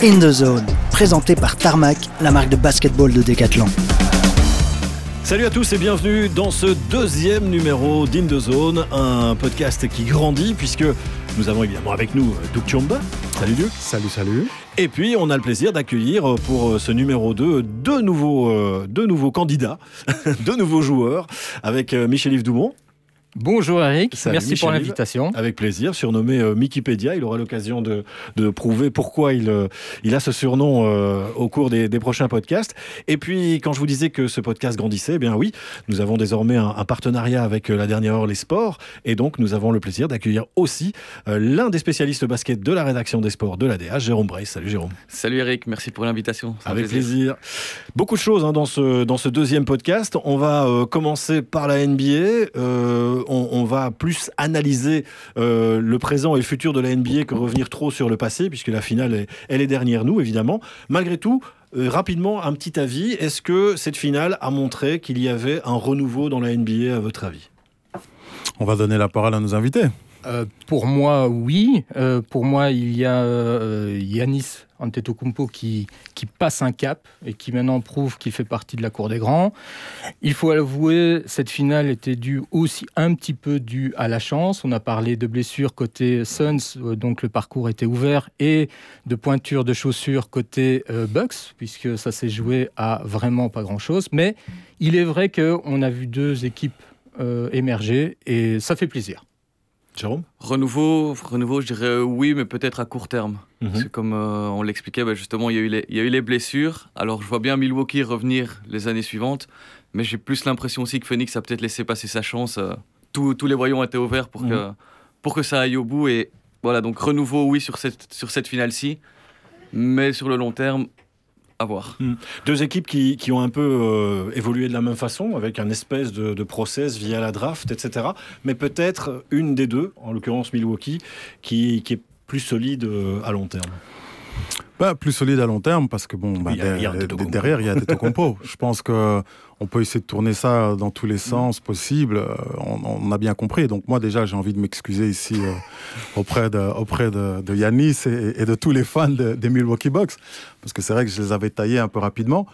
In the Zone, présenté par Tarmac, la marque de basketball de Decathlon. Salut à tous et bienvenue dans ce deuxième numéro d'In the Zone, un podcast qui grandit puisque nous avons évidemment avec nous Doug Chomba. Salut Doug. Salut, salut. Et puis on a le plaisir d'accueillir pour ce numéro 2 deux nouveaux, euh, deux nouveaux candidats, deux nouveaux joueurs avec euh, Michel-Yves Doumont. Bonjour Eric, Salut, merci pour l'invitation. Avec plaisir, surnommé euh, Wikipédia. Il aura l'occasion de, de prouver pourquoi il, euh, il a ce surnom euh, au cours des, des prochains podcasts. Et puis, quand je vous disais que ce podcast grandissait, eh bien oui, nous avons désormais un, un partenariat avec euh, la dernière heure Les Sports. Et donc, nous avons le plaisir d'accueillir aussi euh, l'un des spécialistes basket de la rédaction des sports de l'ADH, Jérôme Brace. Salut Jérôme. Salut Eric, merci pour l'invitation. Avec plaisir. Beaucoup de choses hein, dans, ce, dans ce deuxième podcast. On va euh, commencer par la NBA. On, on va plus analyser euh, le présent et le futur de la NBA que revenir trop sur le passé, puisque la finale, est, elle est derrière nous, évidemment. Malgré tout, euh, rapidement, un petit avis. Est-ce que cette finale a montré qu'il y avait un renouveau dans la NBA, à votre avis? On va donner la parole à nos invités. Euh, pour moi, oui. Euh, pour moi, il y a euh, Yanis Antetokounmpo qui, qui passe un cap et qui maintenant prouve qu'il fait partie de la cour des grands. Il faut avouer, cette finale était due aussi un petit peu due à la chance. On a parlé de blessures côté Suns, euh, donc le parcours était ouvert, et de pointures de chaussures côté euh, Bucks, puisque ça s'est joué à vraiment pas grand-chose. Mais il est vrai qu'on a vu deux équipes euh, émerger et ça fait plaisir. Jérôme Renouveau, renouveau, je dirais euh, oui, mais peut-être à court terme. Mhm. Que comme euh, on l'expliquait, bah, justement, il y, a eu les, il y a eu les blessures. Alors je vois bien Milwaukee revenir les années suivantes, mais j'ai plus l'impression aussi que Phoenix a peut-être laissé passer sa chance. euh, tous, les voyants étaient ouverts pour, que, pour que ça aille au bout. Et voilà, donc renouveau, oui, sur cette, sur cette finale-ci. Mais sur le long terme, à voir. Deux équipes qui, qui ont un peu euh, évolué de la même façon, avec un espèce de, de process via la draft, etc. Mais peut-être une des deux, en l'occurrence Milwaukee, qui, qui est plus solide euh, à long terme. Bah, plus solide à long terme parce que bon, bah, Il y a- derrière il y a. Je pense que on peut essayer de tourner ça dans tous les sens possibles. Euh, On, on a bien compris. Donc moi déjà j'ai envie de m'excuser ici euh, auprès de auprès de, de Yanis et, et de tous les fans de- des Milwaukee Bucks parce que c'est vrai que je les avais taillés un peu rapidement.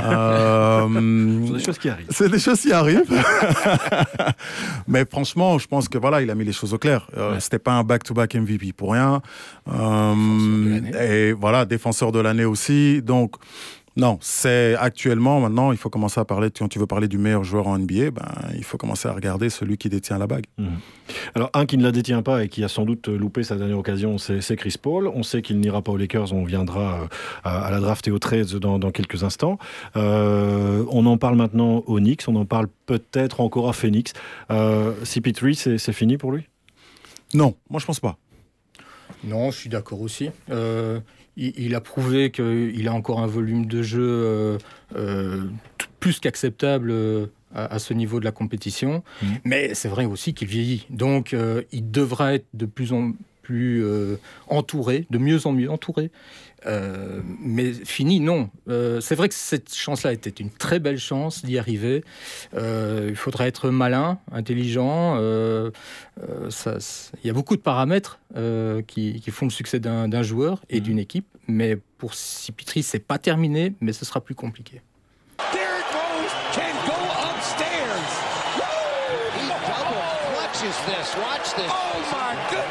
Euh, Ce sont des choses qui arrivent. C'est des choses qui arrivent. Mais franchement, je pense que voilà, il a mis les choses au clair. Euh, Ouais. C'était pas un back-to-back MVP pour rien. Euh, et voilà, défenseur de l'année aussi. Donc, non, c'est actuellement, maintenant, il faut commencer à parler, quand tu veux parler du meilleur joueur en NBA, ben, il faut commencer à regarder celui qui détient la bague. Alors, un qui ne la détient pas et qui a sans doute loupé sa dernière occasion, c'est Chris Paul. On sait qu'il n'ira pas aux Lakers, on viendra euh, à, à la draft et aux trades dans, dans quelques instants. Euh, on en parle maintenant aux Knicks, on en parle peut-être encore à Phoenix. Euh, CP3, c'est- c'est fini pour lui? Non, moi je pense pas. Non, je suis d'accord aussi. Euh, il, il a prouvé qu'il a encore un volume de jeu euh, euh, plus qu'acceptable à, ce niveau de la compétition. Mhm. Mais c'est vrai aussi qu'il vieillit. Donc, euh, il devra être de plus en plus euh, entouré, de mieux en mieux entouré. Euh, mais fini, non. Euh, c'est vrai que cette chance-là était une très belle chance d'y arriver. Euh, il faudrait être malin, intelligent. euh, euh, ça- Il y a beaucoup de paramètres euh, qui, qui font le succès d'un joueur et Mhm. d'une équipe. Mais pour Cipitri, c'est pas terminé, mais ce sera plus compliqué. Watch this. Oh my goodness.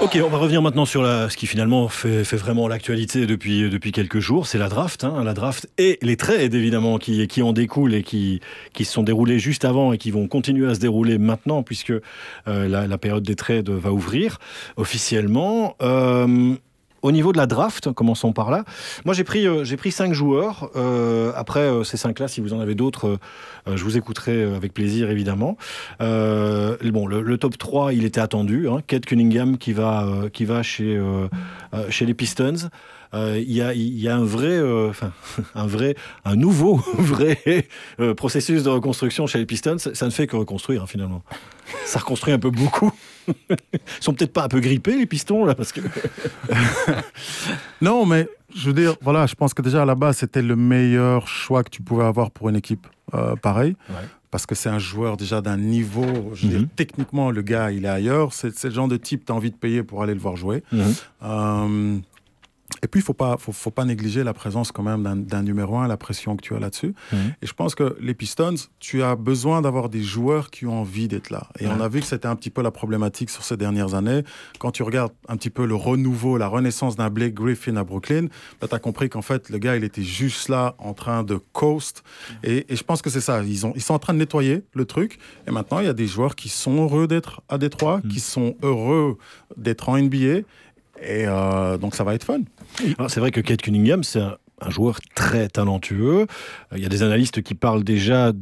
Ok, on va revenir maintenant sur la, ce qui finalement fait, fait vraiment l'actualité depuis, depuis quelques jours. C'est la draft, hein, la draft et les trades évidemment qui, qui en découlent et qui, qui se sont déroulés juste avant et qui vont continuer à se dérouler maintenant puisque euh, la, la période des trades va ouvrir officiellement. Euh, au niveau de la draft, commençons par là. Moi, j'ai pris, euh, pris cinq joueurs. Euh, après euh, ces cinq-là, si vous en avez d'autres, je vous écouterai avec plaisir, évidemment. Bon, le, top 3, il était attendu. Hein. Kate Cunningham qui va, qui va chez, chez les Pistons. Il y, a, y a un vrai, un vrai, un nouveau vrai processus de reconstruction chez les Pistons. Ça, ça ne fait que reconstruire, hein, finalement. Ça reconstruit un peu beaucoup. Ils sont peut-être pas un peu grippés, les pistons, là, parce que. Non, mais je veux dire, voilà, je pense que déjà à la base, c'était le meilleur choix que tu pouvais avoir pour une équipe euh, pareille. Ouais. parce que c'est un joueur déjà d'un niveau, je veux Mhm. dire, techniquement, le gars, il est ailleurs. C'est c'est le genre de type, tu as envie de payer pour aller le voir jouer. Mhm. Euh, et puis, il faut pas, faut, faut pas négliger la présence quand même d'un- numéro un, la pression que tu as là-dessus. Mhm. Et je pense que les Pistons, tu as besoin d'avoir des joueurs qui ont envie d'être là. Et Ouais. on a vu que c'était un petit peu la problématique sur ces dernières années. Quand tu regardes un petit peu le renouveau, la renaissance d'un Blake Griffin à Brooklyn, tu as compris qu'en fait, le gars, il était juste là en train de coast. Et, et je pense que c'est ça. Ils, ont, ils sont en train de nettoyer le truc. Et maintenant, il y a des joueurs qui sont heureux d'être à Détroit, qui sont heureux d'être en NBA. Et euh, donc, ça va être fun. Alors, C'est vrai que Kate Cunningham, c'est un, un joueur très talentueux. Euh, Il y a des analystes qui parlent déjà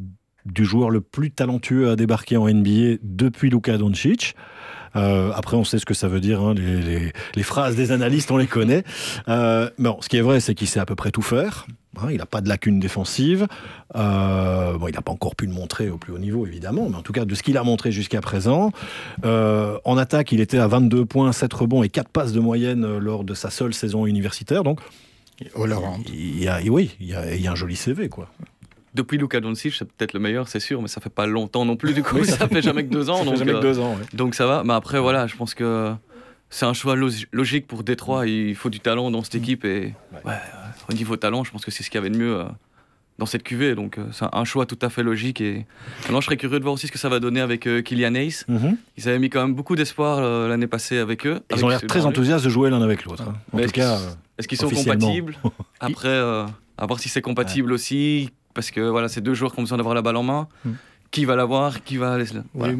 du joueur le plus talentueux à débarquer en NBA depuis Luka Doncic. Euh, après, on sait ce que ça veut dire. hein, les, les- les phrases des analystes, on les connaît. Euh, bon, ce qui est vrai, c'est qu'il sait à peu près tout faire. Hein, il n'a pas de lacunes défensives. Euh, bon, il n'a pas encore pu le montrer au plus haut niveau, évidemment, mais en tout cas, de ce qu'il a montré jusqu'à présent. Euh, en attaque, il était à 22 points, 7 rebonds et 4 passes de moyenne lors de sa seule saison universitaire. Donc, All around. il y a, oui, il y a, il y a un joli CV, quoi. Depuis Luka Doncic, c'est peut-être le meilleur, c'est sûr, mais ça fait pas longtemps non plus. Du coup, ça fait jamais que deux ans. Ça fait donc, jamais que euh, deux ans, ouais. donc ça va. Mais après, voilà, je pense que c'est un choix lo- logique pour Détroit. Il faut du talent dans cette équipe. Et ouais, au niveau talent, je pense que c'est ce qu'il y avait de mieux euh, dans cette cuvée. Donc euh, c'est un choix tout à fait logique. Et maintenant, je serais curieux de voir aussi ce que ça va donner avec Kylian Hayes. Mhm. Ils avaient mis quand même beaucoup d'espoir l'année passée avec eux. Ils avec ont l'air très enthousiastes de jouer l'un avec l'autre. hein. En Mais tout est-ce cas, qu'ils- Est-ce qu'ils sont compatibles Après, euh, à voir si c'est compatible aussi. Parce que voilà, c'est deux joueurs qui ont besoin d'avoir la balle en main. Hmm. Qui va l'avoir Qui va laisser voilà.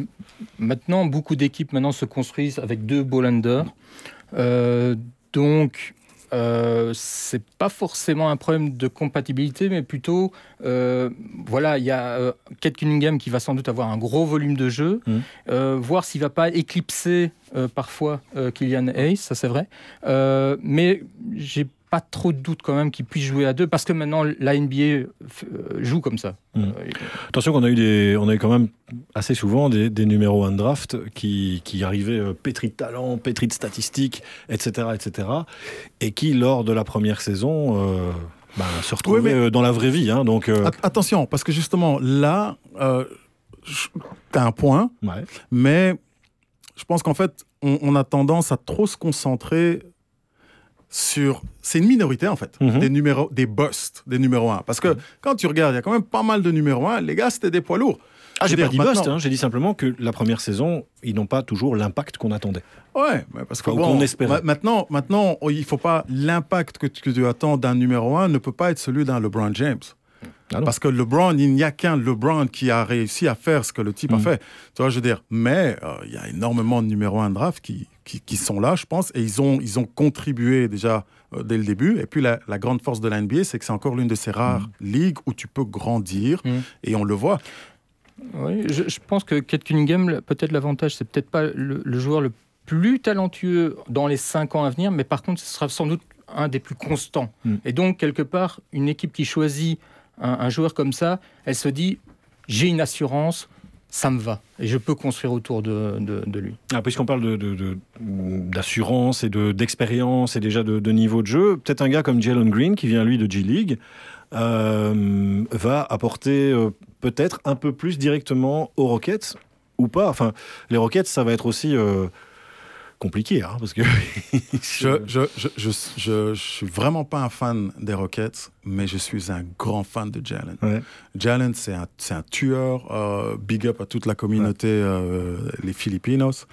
Maintenant, beaucoup d'équipes maintenant se construisent avec deux ball. Euh, donc, euh, c'est pas forcément un problème de compatibilité, mais plutôt, euh, voilà, il y a euh, Kate Cunningham qui va sans doute avoir un gros volume de jeu. Euh, voir s'il va pas éclipser euh, parfois euh, Kylian Hayes, ça c'est vrai. Euh, mais j'ai pas trop de doute quand même qu'il puisse jouer à deux, parce que maintenant la NBA euh, joue comme ça. Mhm. Euh, Attention qu'on a eu des, on a eu quand même assez souvent des, des numéros 1 draft qui, qui arrivaient euh, pétris de talent, pétris de statistiques, etc., etc., et qui lors de la première saison euh, ben, se retrouvaient Oui, mais- dans la vraie vie. hein. donc, euh, At- attention, parce que justement, là, euh, tu as un point, ouais. mais je pense qu'en fait, on, on a tendance à trop se concentrer sur. C'est une minorité, en fait, Mhm. des, numéros, des busts, des numéros 1. Parce que quand tu regardes, il y a quand même pas mal de numéros 1. Les gars, c'était des poids lourds. Ah, j'ai pas dit bust, hein, j'ai dit simplement que la première saison, ils n'ont pas toujours l'impact qu'on attendait. Ouais, parce que Enfin, bon, qu'on espérait. ma- maintenant, maintenant, oh, il faut pas l'impact que, tu- attends d'un numéro 1 ne peut pas être celui d'un LeBron James. Ah. Parce que LeBron, il n'y a qu'un LeBron qui a réussi à faire ce que le type a Mm. fait. Tu vois, je veux dire, mais euh, il y a énormément de numéro 1 draft qui, qui, qui sont là, je pense, et ils ont, ils ont contribué déjà euh, dès le début. Et puis la, la grande force de la NBA, c'est que c'est encore l'une de ces rares ligues où tu peux grandir, Mm. et on le voit. Oui, je, je pense que Kate Cunningham, peut-être l'avantage, c'est peut-être pas le, le joueur le plus talentueux dans les cinq ans à venir, mais par contre, ce sera sans doute un des plus constants. Mm. Et donc, quelque part, une équipe qui choisit un, un joueur comme ça, elle se dit j'ai une assurance, ça me va, et je peux construire autour de, lui. Ah, Puisqu'on parle de- de- d'assurance et de- d'expérience et déjà de, de niveau de jeu, peut-être un gars comme Jalen Green, qui vient lui de G-League, euh, va apporter euh, peut-être un peu plus directement aux Rockets ou pas. Enfin, les Rockets, ça va être aussi euh, compliqué, hein, parce que Je, je, je, je, suis vraiment pas un fan des Rockets, mais je suis un grand fan de Jalen. Ouais. Jalen, c'est un, un tueur. euh, big up à toute la communauté, euh, les Filipinos.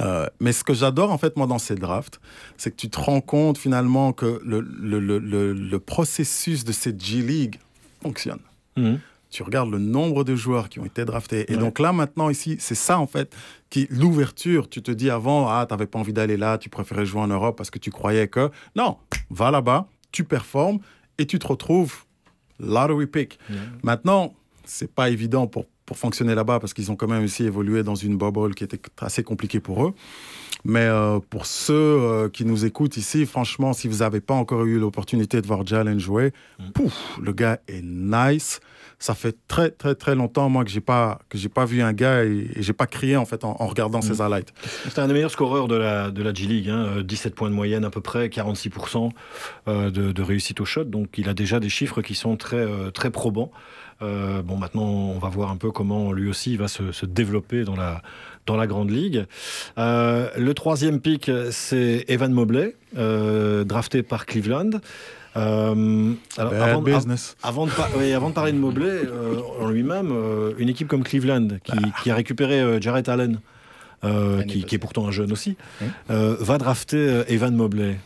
Euh, mais ce que j'adore, en fait, moi, dans ces drafts, c'est que tu te rends compte, finalement, que le, le, le, le, le processus de cette G-League fonctionne. Mhm. Tu regardes le nombre de joueurs qui ont été draftés. Et Ouais. donc là, maintenant, ici, c'est ça, en fait, qui l'ouverture. Tu te dis avant, ah, tu n'avais pas envie d'aller là, tu préférais jouer en Europe parce que tu croyais que. Non, va là-bas, tu performes et tu te retrouves lottery pick. Maintenant, c'est pas évident pour, pour fonctionner là-bas parce qu'ils ont quand même aussi évolué dans une bubble qui était assez compliquée pour eux. Mais euh, pour ceux euh, qui nous écoutent ici, franchement, si vous n'avez pas encore eu l'opportunité de voir Jalen jouer, pouf, le gars est nice. Ça fait très très très longtemps moi que j'ai pas que j'ai pas vu un gars et, et j'ai pas crié en fait en, en regardant ses highlights. C'est un des meilleurs scoreurs de la, de la G-League, hein, euh, 17 points de moyenne à peu près, 46% euh, de, de réussite au shot, donc il a déjà des chiffres qui sont très, euh, très probants. Euh, bon, maintenant, on va voir un peu comment comment lui aussi va se, se développer dans la, dans la grande ligue. Euh, le troisième pick, c'est Evan Mobley, euh, drafté par Cleveland. Euh, alors, avant, business. avant de, par- oui, avant de parler de Mobley euh, en lui-même, euh, une équipe comme Cleveland qui, qui a récupéré euh, Jarrett Allen, euh, qui, est pourtant un jeune aussi, euh, va drafter Evan Mobley.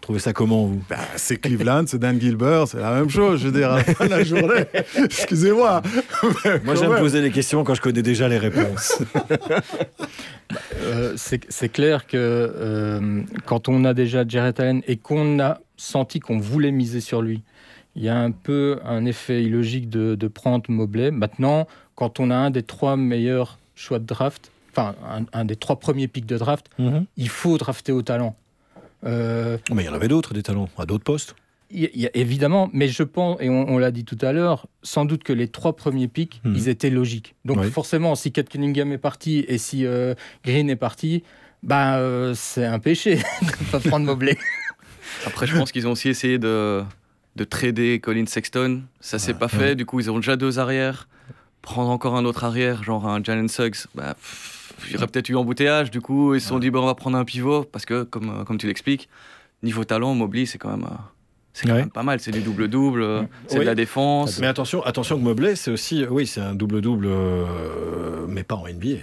Trouvez ça comment vous? Bah, c'est Cleveland, c'est Dan Gilbert, c'est la même chose. Je veux dire, à la fin de la journée, excusez-moi. Moi j'aime poser les questions quand je connais déjà les réponses. Euh, c'est clair que euh, quand on a déjà Jared Allen et qu'on a senti qu'on voulait miser sur lui, il y a un peu un effet illogique de, de prendre Mobley. Maintenant, quand on a un des trois meilleurs choix de draft, enfin un, un des trois premiers pics de draft, il faut drafter au talent. Euh, Mais il y en avait d'autres, des talents, à d'autres postes. y y a- évidemment, mais je pense, et on, on l'a dit tout à l'heure, sans doute que les trois premiers pics, Mhm. ils étaient logiques. Donc Oui. forcément, si Kate Cunningham est parti et si euh, Green est parti, bah, euh, c'est un péché de pas prendre Mobley. Après, je pense qu'ils ont aussi essayé de, de trader Colin Sexton. Ça s'est pas fait. Du coup, ils ont déjà deux arrières. Prendre encore un autre arrière, genre un Jalen Suggs, bah, pff, il y aurait peut-être eu embouteillage. Du coup, ils se sont dit, bah, on va prendre un pivot. Parce que, comme, euh, comme tu l'expliques, niveau talent, Mobley, c'est quand même. euh, c'est quand Ouais. même pas mal, c'est du double-double, euh, c'est Oui. de la défense. Mais attention, attention que Mobley, c'est aussi, oui, c'est un double-double, euh, mais pas en NBA.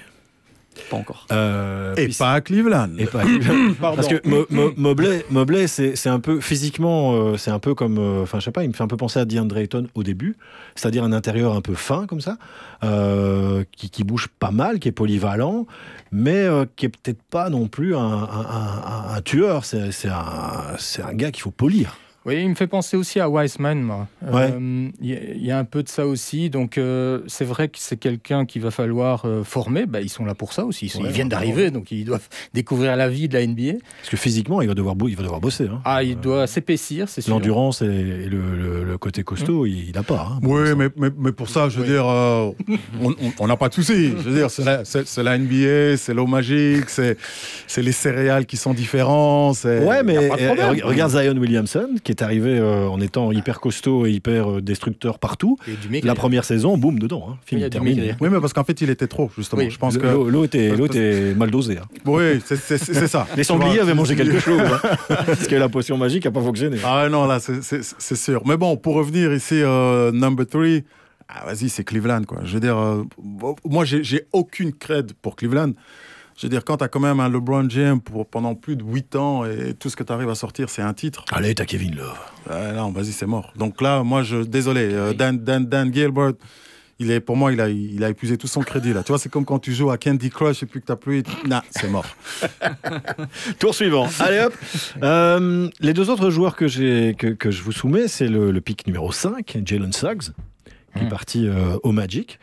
Pas encore. Euh, Et puis pas à Cleveland. Et pas Parce que Mo- Mo- Mobley, Mobley c'est c'est un peu physiquement, euh, c'est un peu comme, euh, enfin je sais pas, il me fait un peu penser à DeAndre Ayton au début, c'est-à-dire un intérieur un peu fin comme ça, euh, qui, qui bouge pas mal, qui est polyvalent, mais euh, qui est peut-être pas non plus un, un- un- un- un tueur. C'est c'est un, c'est un gars qu'il faut polir. Oui, il me fait penser aussi à Wiseman, moi. Ouais. Euh, Il y, a- il y a un peu de ça aussi. Donc, euh, c'est vrai que c'est quelqu'un qu'il va falloir euh, former. Bah, ils sont là pour ça aussi. Ils, sont- Ouais, ils viennent d'arriver, donc ils doivent découvrir la vie de la NBA. Parce que physiquement, il va devoir, il va devoir bosser. hein. Ah, il doit s'épaissir, c'est sûr. L'endurance et, le, le- le côté costaud, il n'a pas. hein, Oui, mais, mais, mais pour ça, je veux Oui. dire, euh, on- n'a pas de souci. Je veux dire, c'est la, c'est- c'est la NBA, c'est l'eau magique, c'est c'est les céréales qui sont différents. c'est- Ouais, mais regarde Zion Williamson, qui est arrivé euh, en étant hyper costaud et hyper euh, destructeur partout. La première saison, boum, dedans. Hein, a du terminé. Oui, mais parce qu'en fait, il était trop, justement. Oui. Je pense que. L'eau était, l'eau était mal dosée. hein. Oui, c'est- c'est c'est ça. Les sangliers avaient mangé quelque chose. hein, parce que la potion magique n'a pas fonctionné. Ah non, là, c'est- c'est c'est sûr. Mais bon, pour revenir ici, euh, number three, ah, vas-y, c'est Cleveland, quoi. Je veux dire, euh, moi, j'ai j'ai aucune crède pour Cleveland. Je veux dire, quand tu as quand même un LeBron James pour, pendant plus de 8 ans et tout ce que tu arrives à sortir, c'est un titre. Allez, t'as Kevin Love. Euh, non, vas-y, c'est mort. Donc là, moi, je, désolé, euh, Dan, Dan, Dan Gilbert, il est, pour moi, il a, il a épuisé tout son crédit, là. Tu vois, c'est comme quand tu joues à Candy Crush et puis que t'as plus. Non, c'est mort. Tour suivant. Allez hop. Euh, les deux autres joueurs que, que, que je vous soumets, c'est le, le pick numéro 5, Jalen Suggs, qui est Mm. parti euh, au Magic.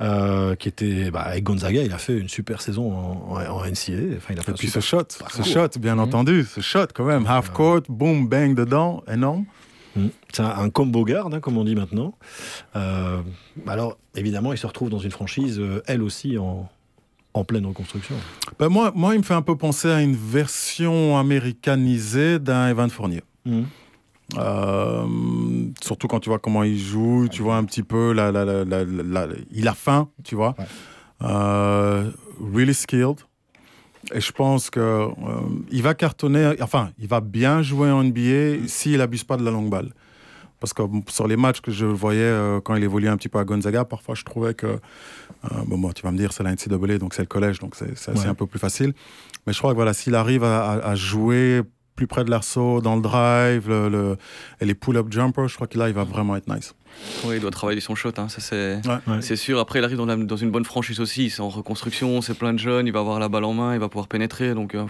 Euh, qui était bah, avec Gonzaga, il a fait une super saison en, en- en NCAA. Enfin, il a fait Et puis ce shot, ce shot, bien Mhm. entendu, ce shot quand même. Half court, boom, bang dedans, énorme. Mm. C'est un, combo guard, hein, comme on dit maintenant. Euh, alors, évidemment, il se retrouve dans une franchise, euh, elle aussi, en, en pleine reconstruction. Ben moi, moi, il me fait un peu penser à une version américanisée d'un Evan Fournier. Mm. Euh, surtout quand tu vois comment il joue, tu vois un petit peu, la, la, la, il a faim, tu vois. Ouais. Euh, really skilled. Et je pense que euh, il va cartonner, enfin, il va bien jouer en NBA s'il abuse pas de la longue balle. Parce que sur les matchs que je voyais quand il évoluait un petit peu à Gonzaga, parfois je trouvais que, bon, moi, tu vas me dire, c'est la NCAA, donc c'est le collège, donc c'est c'est- c'est Ouais. un peu plus facile. Mais je crois que voilà, s'il arrive à, à- à jouer plus près de l'arceau, dans le drive, le, le- et les pull-up jumpers, je crois que là, il va vraiment être nice. Oui, il doit travailler son shot, hein, ça c'est Ouais. Ouais. c'est sûr. Après, il arrive dans, la- dans une bonne franchise aussi, c'est en reconstruction, c'est plein de jeunes, il va avoir la balle en main, il va pouvoir pénétrer. Donc, euh,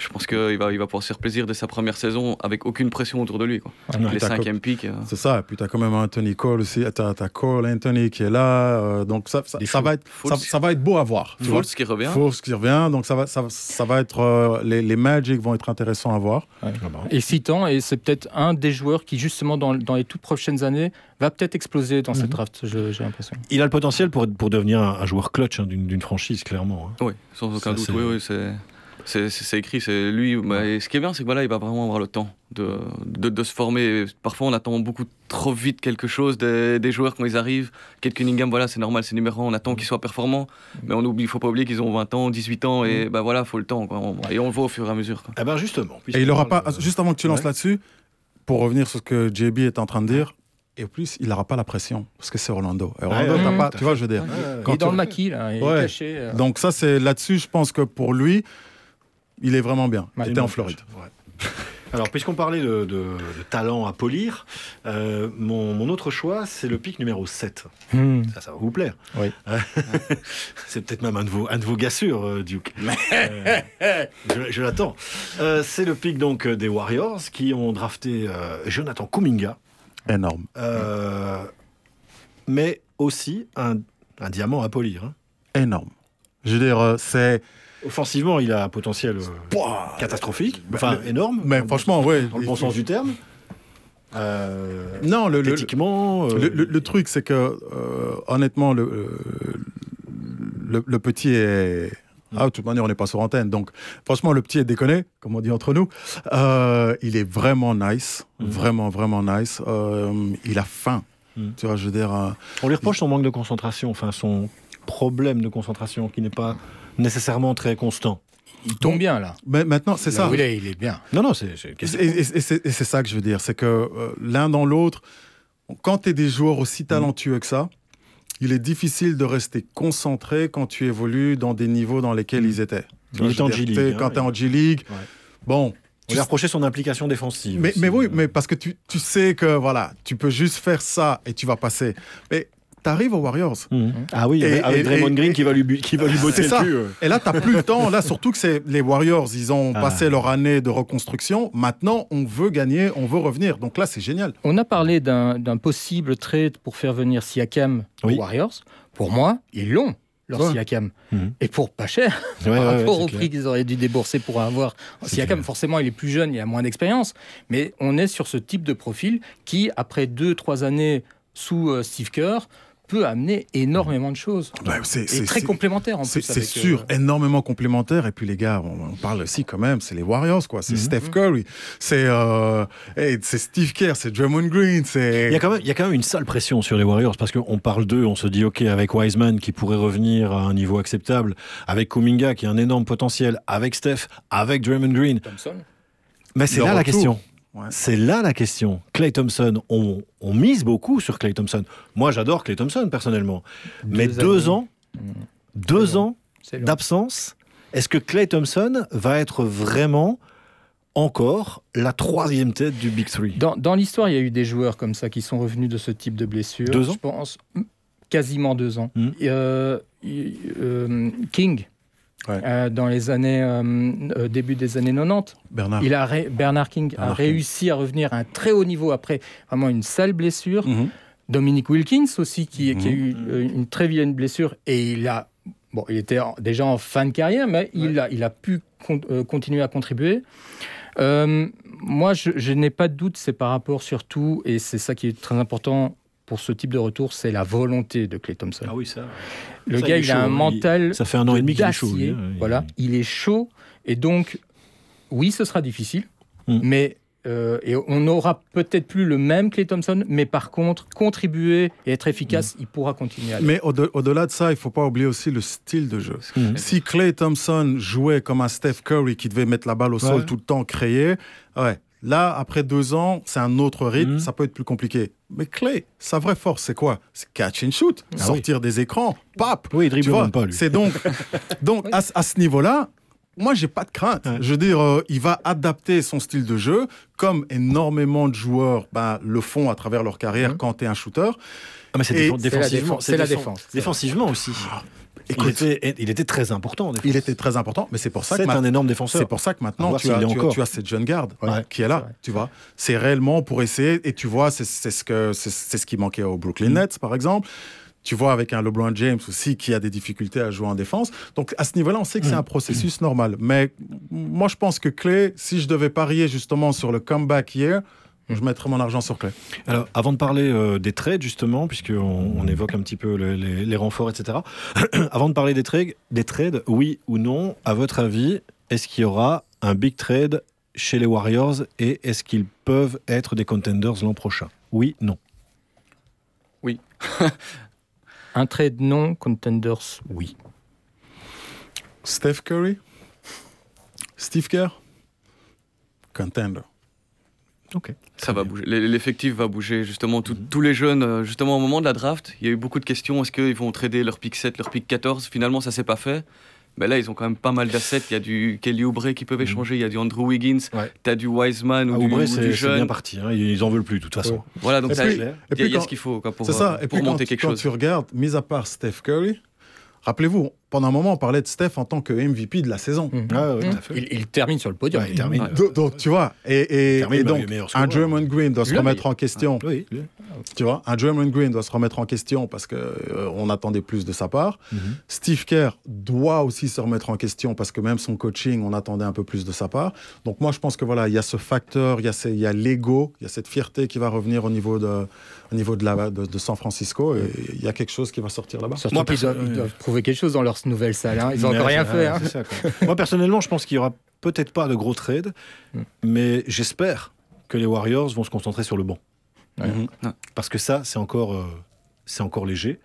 je pense qu'il va, il va pouvoir se faire plaisir dès sa première saison avec aucune pression autour de lui. Quoi. Ouais. Les cinquièmes pics. euh, C'est ça. Et puis, tu as quand même Anthony Cole aussi. Tu as, Cole Anthony qui est là. euh, donc, ça, ça, va être, ça, Fultz. ça va être beau à voir. Fultz qui revient. Fultz qui revient. Donc, ça va, ça, ça va être. euh, les, les Magic vont être intéressants à voir. Ah bah. Excitant, et c'est peut-être un des joueurs qui, justement, dans, dans les toutes prochaines années, va peut-être exploser dans Mhm. cette draft, je- j'ai l'impression. Il a le potentiel pour, pour devenir un, un joueur clutch hein, d'une franchise, clairement. hein. Oui, sans aucun Ça, doute. Oui, oui, c'est. C'est c'est- c'est écrit, c'est lui. mais ce qui est bien, c'est que voilà, il va vraiment avoir le temps de, de, de se former. Parfois, on attend beaucoup trop vite quelque chose des, des joueurs quand ils arrivent. Kate Cunningham, voilà, c'est normal, c'est numéro un, on attend qu'ils soient performants. Mais on oublie, il faut pas oublier qu'ils ont 20 ans, 18 ans, et bah voilà, faut le temps. quoi. On- et on le voit au fur et à mesure. quoi. Eh ben justement. Et il aura pas, de- juste avant que tu lances Ouais. là-dessus, pour revenir sur ce que JB est en train de dire, et en plus, il n'aura pas la pression, parce que c'est Orlando. Et Orlando, Ouais, pas, tu vois, je veux dire. Ouais, Quand il est dans tu- le maquis, là, il est Ouais. caché. euh. Donc ça, c'est là-dessus, je pense que pour lui, il est vraiment bien. Ouais, il était Tellement en Floride. Ouais. Alors, puisqu'on parlait de, de- de talent à polir, euh, mon, mon autre choix, c'est le pic numéro 7. Hmm. Ça, ça va vous plaire. Oui. c'est peut-être même un de vos, un de vos gars sûrs, euh, Duke. Euh, je je l'attends. Euh, c'est le pic donc des Warriors qui ont drafté euh, Jonathan Kuminga, Énorme. euh, mais aussi un, un diamant à polir. hein. Énorme. Je veux dire, euh, c'est. Offensivement, il a un potentiel euh, Pouah catastrophique, Bah, enfin le- énorme. Mais dans le franchement, ouais. bon- dans le bon sens du terme. Euh, Non, le, le, euh, le, le- le truc, c'est que, euh, honnêtement, le, le, le petit est. Ah, de toute manière, on n'est pas sur antenne. Donc, franchement, le petit est déconné, comme on dit entre nous. Euh, il est vraiment nice. Mhm. Vraiment, vraiment nice. Euh, il a faim. Mhm. Tu vois, je veux dire. euh, On lui reproche son manque de concentration, enfin son problème de concentration qui n'est pas nécessairement très constant. Il tombe bien, là. mais maintenant, c'est ça. où il est, il est bien. Non, non, c'est Et, question. et- et c'est ça que je veux dire, c'est que euh, l'un dans l'autre, quand tu es des joueurs aussi talentueux que ça, il est difficile de rester concentré quand tu évolues dans des niveaux dans lesquels ils étaient. Il est en G-League, t'es- hein, quand tu es en il- G-League, Ouais. bon. On tu- lui a reproché son implication défensive. mais, aussi. mais oui, mais parce que tu, tu sais que voilà, tu peux juste faire ça et tu vas passer. Mais tu arrives aux Warriors. Mhm. Ah oui, Et- avec, et- Draymond et- Green qui va lui, qui va lui botter le ça. cul. Et là, tu n'as plus le temps. Là, surtout que c'est les Warriors, ils ont Ah. passé leur année de reconstruction. Maintenant, on veut gagner, on veut revenir. Donc là, c'est génial. On a parlé d'un possible trade pour faire venir Siakam Oui. aux Warriors. Pour moi, ils l'ont, leur Ouais. Siakam. Mhm. Et pour pas cher, Ouais, par ouais, rapport au clair. prix qu'ils auraient dû débourser pour avoir. Siakam, clair. forcément, il est plus jeune, il a moins d'expérience. Mais on est sur ce type de profil qui, après deux, trois années sous euh, Steve Kerr, peut amener énormément de choses. Ouais, c'est- très complémentaire en C'est plus. c'est sûr, euh, énormément complémentaire. Et puis les gars, on, on parle aussi quand même, c'est les Warriors, quoi. C'est Mhm. Steph Curry, c'est euh, hey, c'est Steve Kerr, c'est Draymond Green, Il y, a quand même, il y a quand même une sale pression sur les Warriors parce qu'on parle d'eux, on se dit ok avec Wiseman qui pourrait revenir à un niveau acceptable, avec Kuminga qui a un énorme potentiel, avec Steph, avec Draymond Green. Thompson. Mais c'est là la question. Ouais. C'est là la question. Clay Thompson, on, on mise beaucoup sur Clay Thompson. Moi, j'adore Clay Thompson personnellement. Mais deux années. ans, Mmh. deux ans d'absence, est-ce que Clay Thompson va être vraiment encore la troisième tête du Big Three? Dans, dans l'histoire, il y a eu des joueurs comme ça qui sont revenus de ce type de blessure. Deux ans? Je pense mm, quasiment deux ans. Mm. Euh, euh, King, Ouais. euh, dans les années euh, euh, début des années 90, Bernard. il a ré- Bernard King a King. réussi à revenir à un très haut niveau après vraiment une sale blessure. Mhm. Dominic Wilkins aussi qui, qui a Mhm. eu une très vilaine blessure et il a bon il était déjà en fin de carrière mais il a il a pu con- euh, continuer à contribuer. Moi je, je n'ai pas de doute c'est par rapport surtout et c'est ça qui est très important pour ce type de retour c'est la volonté de Clay Thompson. Ah oui, ça. Le ça, gars il a chaud, un hein. mental Ça fait un an et demi qu'il est chaud. lui, hein. Il- Voilà, il est chaud et donc oui, ce sera difficile, Mm. mais euh, et on n'aura peut-être plus le même Clay Thompson, mais par contre contribuer et être efficace, Mm. il pourra continuer. À aller. Mais au-de- au-delà de ça, il faut pas oublier aussi le style de jeu. Mhm. Si Clay Thompson jouait comme un Steph Curry qui devait mettre la balle au sol tout le temps, créer, ouais. Là, après deux ans, c'est un autre rythme, Mhm. ça peut être plus compliqué. Mais Clay, sa vraie force, c'est quoi? C'est catch and shoot, Ah sortir des écrans, pap. Oui, il Tu dribble vois, même pas. C'est donc, donc à, ce- à ce niveau-là, moi, j'ai pas de crainte. Ouais. Je veux dire, euh, il va adapter son style de jeu, comme énormément de joueurs ben, le font à travers leur carrière Mhm. quand tu es un shooter. Ah, mais c'est défensivement. défense, c'est la défense-. Défensivement aussi. il, Écoute, était, il était très important. il était très important, mais c'est pour ça que C'est un énorme défenseur. C'est pour ça que maintenant, tu as, tu, as- tu as cette jeune garde Ouais. qui est là, tu vois. C'est réellement pour essayer, et tu vois, c'est ce, que- c'est ce qui manquait aux Brooklyn Mm. Nets, par exemple. Tu vois, avec un LeBron James aussi qui a des difficultés à jouer en défense. Donc, à ce niveau-là, on sait que c'est Mm. un processus normal. Mais moi, je pense que Clay, si je devais parier justement sur le comeback hier, je mettrais mon argent sur Clay. Alors, avant de parler euh, des trades, justement, puisqu'on on évoque un petit peu le- les, les renforts, etc., avant de parler des trades, des trades, oui ou non, à votre avis, est-ce qu'il y aura un big trade chez les Warriors et est-ce qu'ils peuvent être des contenders l'an prochain? Oui, non. Un trade non, contenders oui. Steph Curry? Steve Kerr? Contender. Ça va bouger. L'effectif va bouger. Justement, tout- tous les jeunes, euh, justement, au moment de la draft, il y a eu beaucoup de questions. Est-ce qu'ils vont trader leur pick 7, leur pick 14 Finalement, ça s'est pas fait. Mais là, ils ont quand même pas mal d'assets. Il y a du Kelly Oubre qui peuvent échanger. Il y a du Andrew Wiggins. Ouais. Tu as du Wiseman ou Ah, du, Oubre, ou c'est du c'est bien jeune. parti. hein. Ils en veulent plus, de toute façon. Voilà, donc il y y a quand- ce qu'il faut quoi, pour, ça. euh, Et pour puis quand, monter tu- quelque quand chose. tu regardes, mis à part Steph Curry, rappelez-vous, pendant un moment, on parlait de Steph en tant que MVP de la saison. Mhm. Ah, ouais, Mhm. fait. il, il termine sur le podium. Ouais, il termine. Donc, donc, tu vois, et, et- Termine et par donc, un Draymond Green doit se remettre en question. Oui. Tu vois, un Draymond Green doit se remettre en question parce que euh, on attendait plus de sa part. Mhm. Steve Kerr doit aussi se remettre en question parce que même son coaching, on attendait un peu plus de sa part. Donc moi, je pense que voilà, il y a ce facteur, il y a, ces- il y a l'ego, il y a cette fierté qui va revenir au niveau de, au niveau de, la, de, de San Francisco et il y a quelque chose qui va sortir là-bas. Surtout Moi, qu'ils doivent, perso- ils doivent trouver quelque chose dans leur nouvelle salle. hein. Ils n'ont encore rien fait. ah, hein. ça. Moi, personnellement, je pense qu'il y aura peut-être pas de gros trades, Mm. mais j'espère que les Warriors vont se concentrer sur le banc. Ouais. Mhm. Parce que ça, c'est encore, euh, c'est encore léger.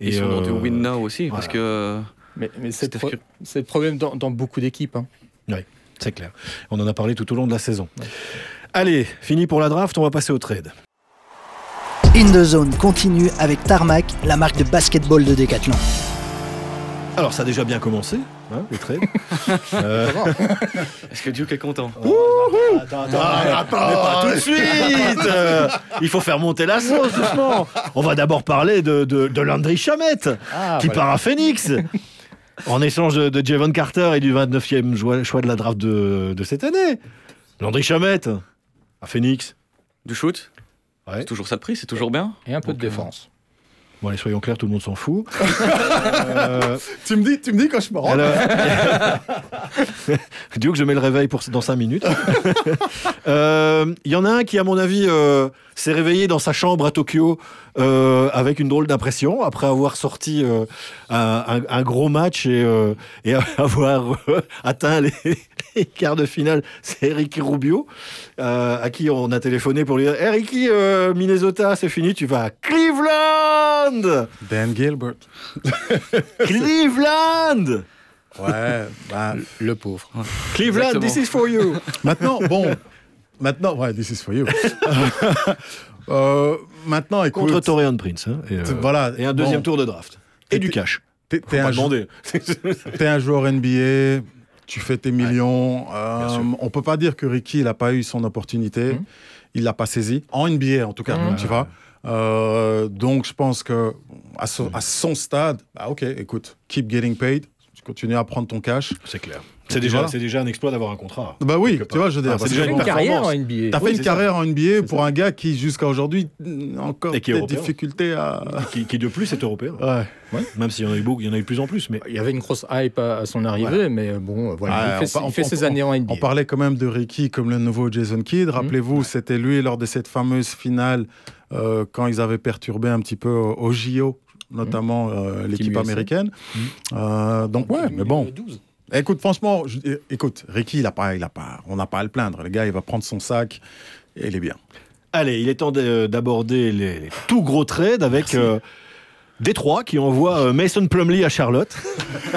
Ils sont dans du euh, win now aussi. Parce que euh, Mais, mais c'est pro- c'est le problème dans, dans beaucoup d'équipes. hein. C'est clair. On en a parlé tout au long de la saison. Allez, fini pour la draft, on va passer au trade. In the Zone continue avec Tarmac, la marque de basketball de Decathlon. Alors, ça a déjà bien commencé, hein, les trades. Euh, est-ce que Duke est content Attends, attends, mais pas tout de suite Euh, Il faut faire monter la sauce, doucement On va d'abord parler de, de, de Landry Chamette, Ah, qui voilà. part à Phoenix en échange de, de Javon Carter et du 29e choix, choix de la draft de, de cette année. Landry Chamette, à Phoenix. Du shoot? Ouais. C'est toujours ça de prix, c'est toujours bien. Et un peu Donc, de euh, défense. Bon, allez, soyons clairs, tout le monde s'en fout. Euh, Tu me dis, tu me dis quand je me rends. alors... Duke, je mets le réveil pour, dans 5 minutes. Euh, Il y en a un qui, à mon avis, euh, s'est réveillé dans sa chambre à Tokyo euh, avec une drôle d'impression après avoir sorti euh, un, gros match et, euh, et avoir euh, atteint les, les quarts de finale. C'est Ricky Rubio euh, à qui on a téléphoné pour lui dire hey, Ricky, euh, Minnesota, c'est fini, tu vas à Cleveland Dan Gilbert. Cleveland Ouais, bah, Le pauvre. Cleveland, Exactement. this is for you Maintenant, bon, maintenant, ouais, this is for you. Euh, maintenant, écoute, Contre Torian Prince. hein, et, euh, voilà, et un deuxième bon, tour de draft. Et du cash. T'es un, un joueur NBA, tu fais tes millions. euh, bien sûr. on peut pas dire que Ricky n'a pas eu son opportunité. Mhm. Il l'a pas saisi en NBA en tout cas, Mhm. tu vois. Euh, donc je pense que à, son- à son stade, bah ok, écoute, keep getting paid. Tu continues à prendre ton cash. C'est clair. C'est déjà, Voilà. c'est déjà un exploit d'avoir un contrat. Bah oui, tu vois, je veux dire, Ah, c'est déjà une une carrière en. NBA. T'as Oui, fait une c'est ça. carrière en NBA pour ça. un gars qui jusqu'à aujourd'hui encore Et qui des difficultés à. Qui, qui de plus est européen. Ouais. Ouais. Même s'il y en a eu beaucoup, il y en a eu de plus en plus. Mais Il y avait une grosse hype à, à son arrivée, mais euh, bon, euh, voilà, il fait, on- il fait on- ses on- années en NBA. On parlait quand même de Ricky comme le nouveau Jason Kidd. Rappelez-vous, c'était lui lors de cette fameuse finale euh, quand ils avaient perturbé un petit peu au, JO, notamment euh, l'équipe américaine. Euh, donc ouais, mais bon. 12. Écoute, franchement, je- écoute, Ricky, il a pas, il a pas, on n'a pas à le plaindre. Le gars, il va prendre son sac et il est bien. allez, il est temps de- d'aborder les, les tout gros trades avec euh, Détroit qui envoie euh, Mason Plumlee à Charlotte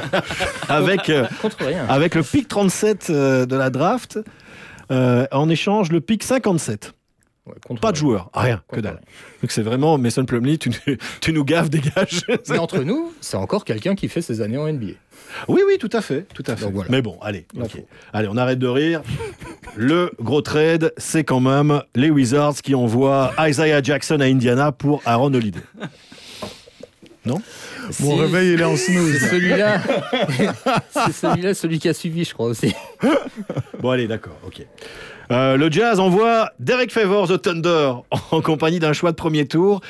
avec, euh, Contre rien. avec le pick 37 euh, de la draft. euh, en échange, le pick 57. Contre Pas de joueur, rien, que Contre dalle. rien. Donc c'est vraiment Mason Plumlee, tu, tu nous gaves, dégage. Mais entre nous, c'est encore quelqu'un qui fait ses années en NBA. Oui, oui, tout à fait, tout à fait. Donc voilà. Mais bon, allez, allez, on arrête de rire. Le gros trade, c'est quand même les Wizards qui envoient Isaiah Jackson à Indiana pour Aaron Holiday. Mon C'est- réveil, il est en C'est snooze. celui-là. c'est celui-là, celui qui a suivi, je crois aussi. Bon, allez, d'accord, ok. Euh, le Jazz envoie Derek Favors au Thunder en compagnie d'un choix de premier tour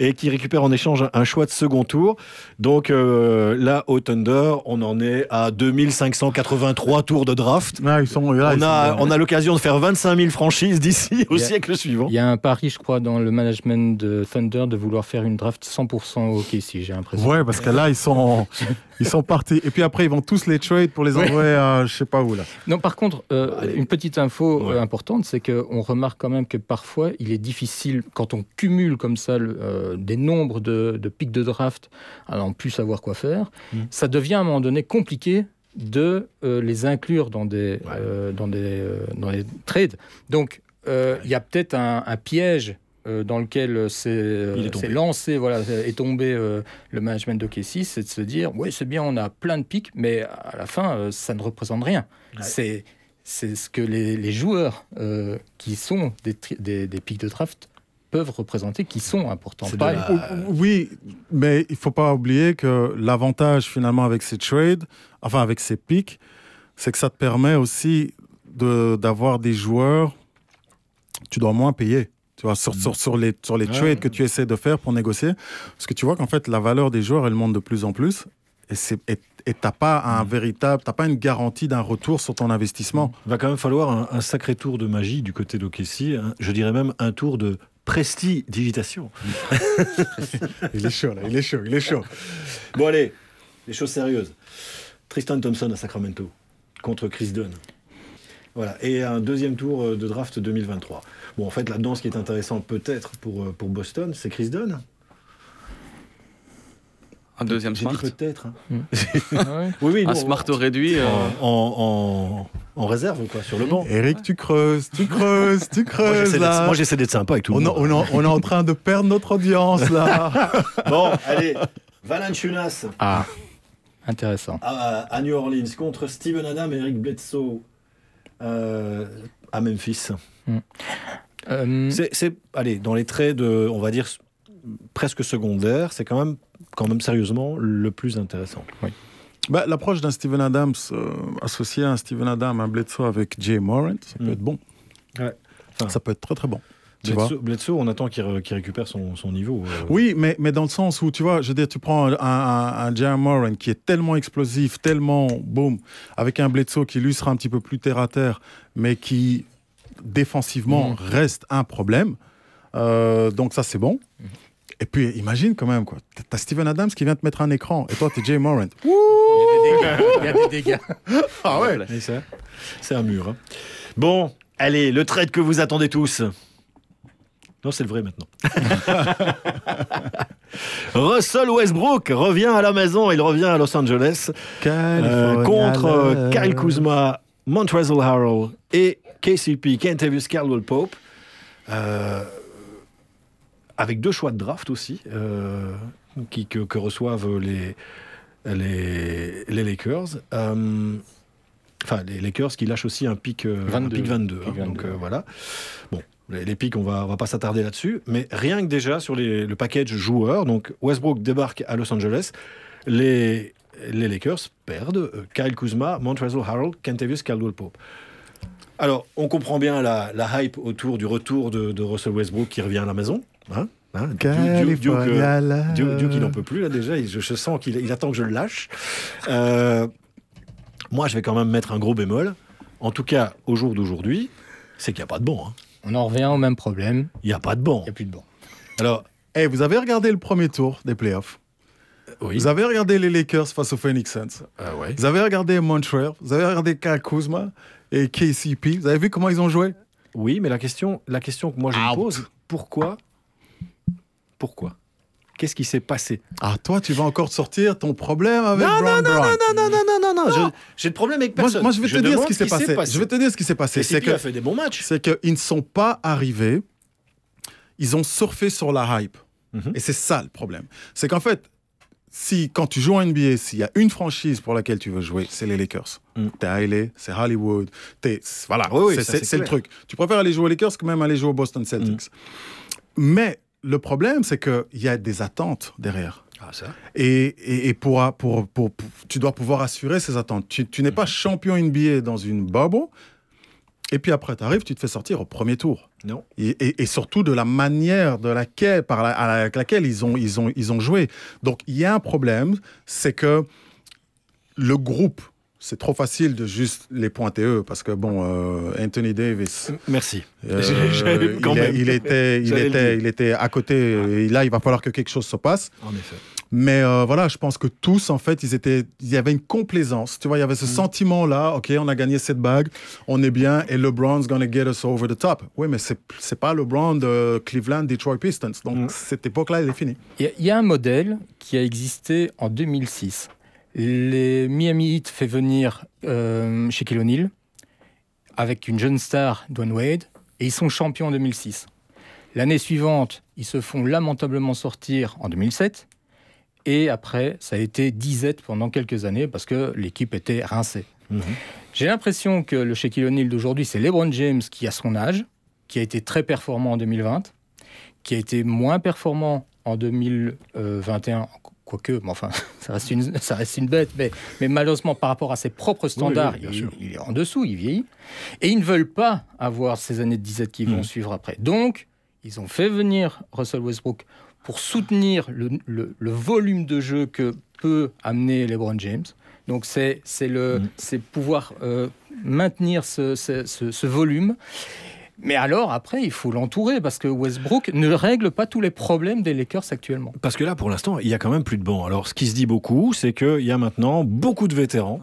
et qui récupère en échange un choix de second tour. Donc euh, là, au Thunder, on en est à 2583 tours de draft. Ils sont, là, On ils a, sont- on a l'occasion de faire 25 000 franchises d'ici au a- siècle suivant. Il y a un pari, je crois, dans le management de Thunder de vouloir faire une draft 100% au KC, j'ai l'impression. Ouais, parce que là, ils sont, ils sont partis. Et puis après, ils vont tous les trade pour les Ouais. envoyer à je sais pas où là. Non, par contre, euh, une petite info Ouais. euh, importante, c'est qu'on remarque quand même que parfois, il est difficile, quand on cumule comme ça le- euh, des nombres de, de pics de draft, à n'en plus savoir quoi faire, Mm. ça devient à un moment donné compliqué de euh, les inclure dans des, euh, dans des, euh, dans les trades. Donc, euh, il y a peut-être un, un piège euh, dans lequel c'est euh, Il est tombé. c'est lancé, voilà, est tombé euh, le management de K6, c'est de se dire, oui, c'est bien, on a plein de pics, mais à la fin, euh, ça ne représente rien. Ouais. C'est c'est ce que les, les joueurs euh, qui sont des, des, des pics de draft peuvent représenter, qui sont importants. Pas- la- Oui, mais il faut pas oublier que l'avantage finalement avec ces trades, enfin avec ces pics, c'est que ça te permet aussi de- d'avoir des joueurs, tu dois moins payer. Tu vois, sur, sur, sur les, sur les trades que tu essaies de faire pour négocier. Parce que tu vois qu'en fait, la valeur des joueurs, elle monte de plus en plus. Et c'est- et t'as pas un véritable, t'as pas une garantie d'un retour sur ton investissement. Il va quand même falloir un, un sacré tour de magie du côté d'Okessi. hein. Je dirais même un tour de prestidigitation. Il est chaud là, il est chaud, il est chaud. Bon allez, les choses sérieuses. Tristan Thompson à Sacramento contre Chris Dunn. Voilà, et un deuxième tour euh, de draft 2023. Bon, en fait, là-dedans, ce qui est intéressant peut-être pour, euh, pour Boston, c'est Chris Dunn. Un deuxième smart. peut-être. hein. Ah ouais. Oui, oui, Un smart réduit. euh, en, en, réserve, quoi, sur le banc. Eric, tu creuses, tu creuses, tu Moi, creuses moi, j'essaie d'être sympa avec tout le on, monde. a- on a- on est en train de perdre notre audience là. Bon, allez, Valanciunas Ah, intéressant. à, à New Orleans contre Steven Adam et Eric Bledsoe euh, à Memphis. Euh, C'est, allez, dans les traits de, on va dire, presque secondaires, c'est quand même, quand même sérieusement le plus intéressant. Bah, L'approche d'un Steven Adams euh, associé à un Steven Adams, un Bledsoe avec Jay Morant, ça peut Mm. être bon. Ouais. Enfin, ça peut être très très bon. Tu vois Bledsoe, on attend qu'il, re- qu'il récupère son, son niveau. euh. Oui, mais, mais dans le sens où, tu vois, je veux dire, tu prends un, un, un Moran qui est tellement explosif, tellement boum, avec un Bledsoe qui lui sera un petit peu plus terre à terre, mais qui défensivement Mhm. reste un problème. Euh, donc ça, c'est bon. Et puis, imagine quand même, quoi. T'as Steven Adams qui vient te mettre un écran, et toi, t'es Jay Morant. Il y a des dégâts. Il y a des dégâts. Ah ouais c'est un mur. hein. Bon, allez, le trade que vous attendez tous. Non, c'est le vrai maintenant. Russell Westbrook revient à la maison, il revient à Los Angeles euh, contre euh, Kyle Kuzma, Montrezl Harrell et KCP, Kentavious Caldwell Pope. Euh, avec deux choix de draft aussi, euh, qui, que, que reçoivent les, les, les Lakers. Euh, Enfin, les Lakers qui lâchent aussi un pic, euh, un 22. pic 22. hein. 22. donc euh, voilà. Bon, les, pics, on va, on va pas s'attarder là-dessus. Mais rien que déjà sur les- le package joueurs, donc Westbrook débarque à Los Angeles, les, les Lakers perdent euh, Kyle Kuzma, Montrezl Harrell, Kentavious Caldwell Pope. Alors, on comprend bien la, la hype autour du retour de, de Russell Westbrook qui revient à la maison. Hein Hein, Duke- Duke- euh, Duke, Duke, il n'en peut plus là déjà, il- je, sens qu'il il attend que je le lâche. Euh, moi, je vais quand même mettre un gros bémol. En tout cas, au jour d'aujourd'hui, c'est qu'il n'y a pas de banc. hein. On en revient au même problème. Il n'y a pas de banc. Il n'y a plus de banc. Alors, vous avez regardé le premier tour des playoffs? Oui. Vous avez regardé les Lakers face aux Phoenix Suns? Ah ouais. Vous avez regardé Montreal? Vous avez regardé Kyle Kuzma et KCP Vous avez vu comment ils ont joué? Oui, mais la question, la question que moi je me pose, pourquoi Pourquoi? Qu'est-ce qui s'est passé? Ah, toi, tu vas encore sortir ton problème avec Non, Brown Brown. non, non, non, non, non, je- J'ai de problème avec Moi, personne. moi, je vais te dire ce qui s'est passé. Je vais te dire ce qui s'est passé. C'est que a fait des bons matchs. c'est qu'ils ne sont pas arrivés. Ils ont surfé sur la hype. Mhm. Et c'est ça le problème. C'est qu'en fait, si quand tu joues en NBA, s'il y a une franchise pour laquelle tu veux jouer, c'est les Lakers. Mhm. T'es à LA, c'est Hollywood. T'es, voilà, Oui, oui, c'est, le truc. Tu préfères aller jouer aux Lakers que même aller jouer aux Boston Celtics. Mais le problème, c'est qu'il y a des attentes derrière. Ah, ça. Et, et, et pour, pour, pour, pour- tu dois pouvoir assurer ces attentes. Tu, tu n'es pas champion NBA dans une bubble. Et puis après, tu arrives, tu te fais sortir au premier tour. Non. Et, et- et surtout de la manière de laquelle, par la- avec laquelle ils ont, ils, ont, ils ont joué. Donc il y a un problème, c'est que le groupe, c'est trop facile de juste les pointer eux, parce que bon, euh, Anthony Davis, Merci. euh, quand il, est- même. il était, il, était, il était à côté, et là il va falloir que quelque chose se passe. En effet. Mais euh, voilà, je pense que tous, en fait, ils étaient, il y avait une complaisance. Tu vois, il y avait ce Mm. sentiment-là. Ok, on a gagné cette bague, on est bien, et LeBron's gonna get us over the top. Oui, mais c'est c'est pas LeBron de Cleveland, Detroit Pistons. Donc Mm. cette époque-là, elle est finie. Il y a- il y, a un modèle qui a existé en 2006. Les Miami Heat fait venir euh, Shaquille O'Neal avec une jeune star, Dwayne Wade, et ils sont champions en 2006. L'année suivante, ils se font lamentablement sortir en 2007. Et après, ça a été disette pendant quelques années parce que l'équipe était rincée. Mhm. J'ai l'impression que le Shaquille O'Neal d'aujourd'hui, c'est LeBron James qui a son âge, qui a été très performant en 2020, qui a été moins performant en 2021, quoique, mais enfin, ça reste une, ça reste une bête, mais, mais malheureusement, par rapport à ses propres standards, oui, il, est en dessous, il vieillit. Et ils ne veulent pas avoir ces années de disette qui vont Mhm. suivre après. Donc, ils ont fait venir Russell Westbrook pour soutenir le, le- le volume de jeu que peut amener LeBron James. Donc, c'est c'est le, c'est pouvoir euh, maintenir ce, ce- ce- ce volume. Mais alors, après, il faut l'entourer parce que Westbrook ne règle pas tous les problèmes des Lakers actuellement. Parce que là, pour l'instant, il y a quand même plus de banc. Alors, ce qui se dit beaucoup, c'est qu'il y a maintenant beaucoup de vétérans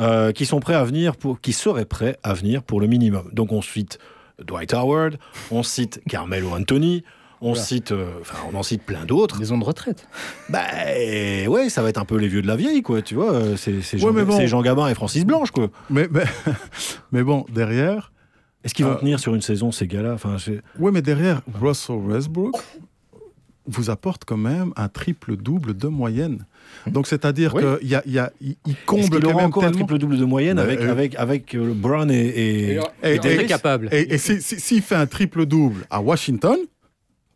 euh, qui sont prêts à venir pour, qui seraient prêts à venir pour le minimum. Donc, on cite Dwight Howard, on cite Carmelo Anthony, on Voilà. cite, euh, enfin, on en cite plein d'autres. Maison de retraite. Bah, ouais, ça va être un peu les vieux de la vieille, quoi. Tu vois, euh, c'est Jean, Ouais, mais bon. c'est Jean Gabin et Francis Blanche, quoi. Mais, mais, mais bon, derrière, Est-ce qu'ils vont Euh, tenir sur une saison ces gars-là? Enfin, c'est- oui, mais derrière, Russell Westbrook vous apporte quand même un triple-double de moyenne. Donc c'est-à-dire Oui. qu'il y a, il y a, il, il Est-ce comble qu'il quand même encore un tellement. triple double de moyenne Bah, avec euh, avec avec euh, Brown et, et, Et, et- et, et- capable. Et, et si- si- s'il fait un triple-double à Washington,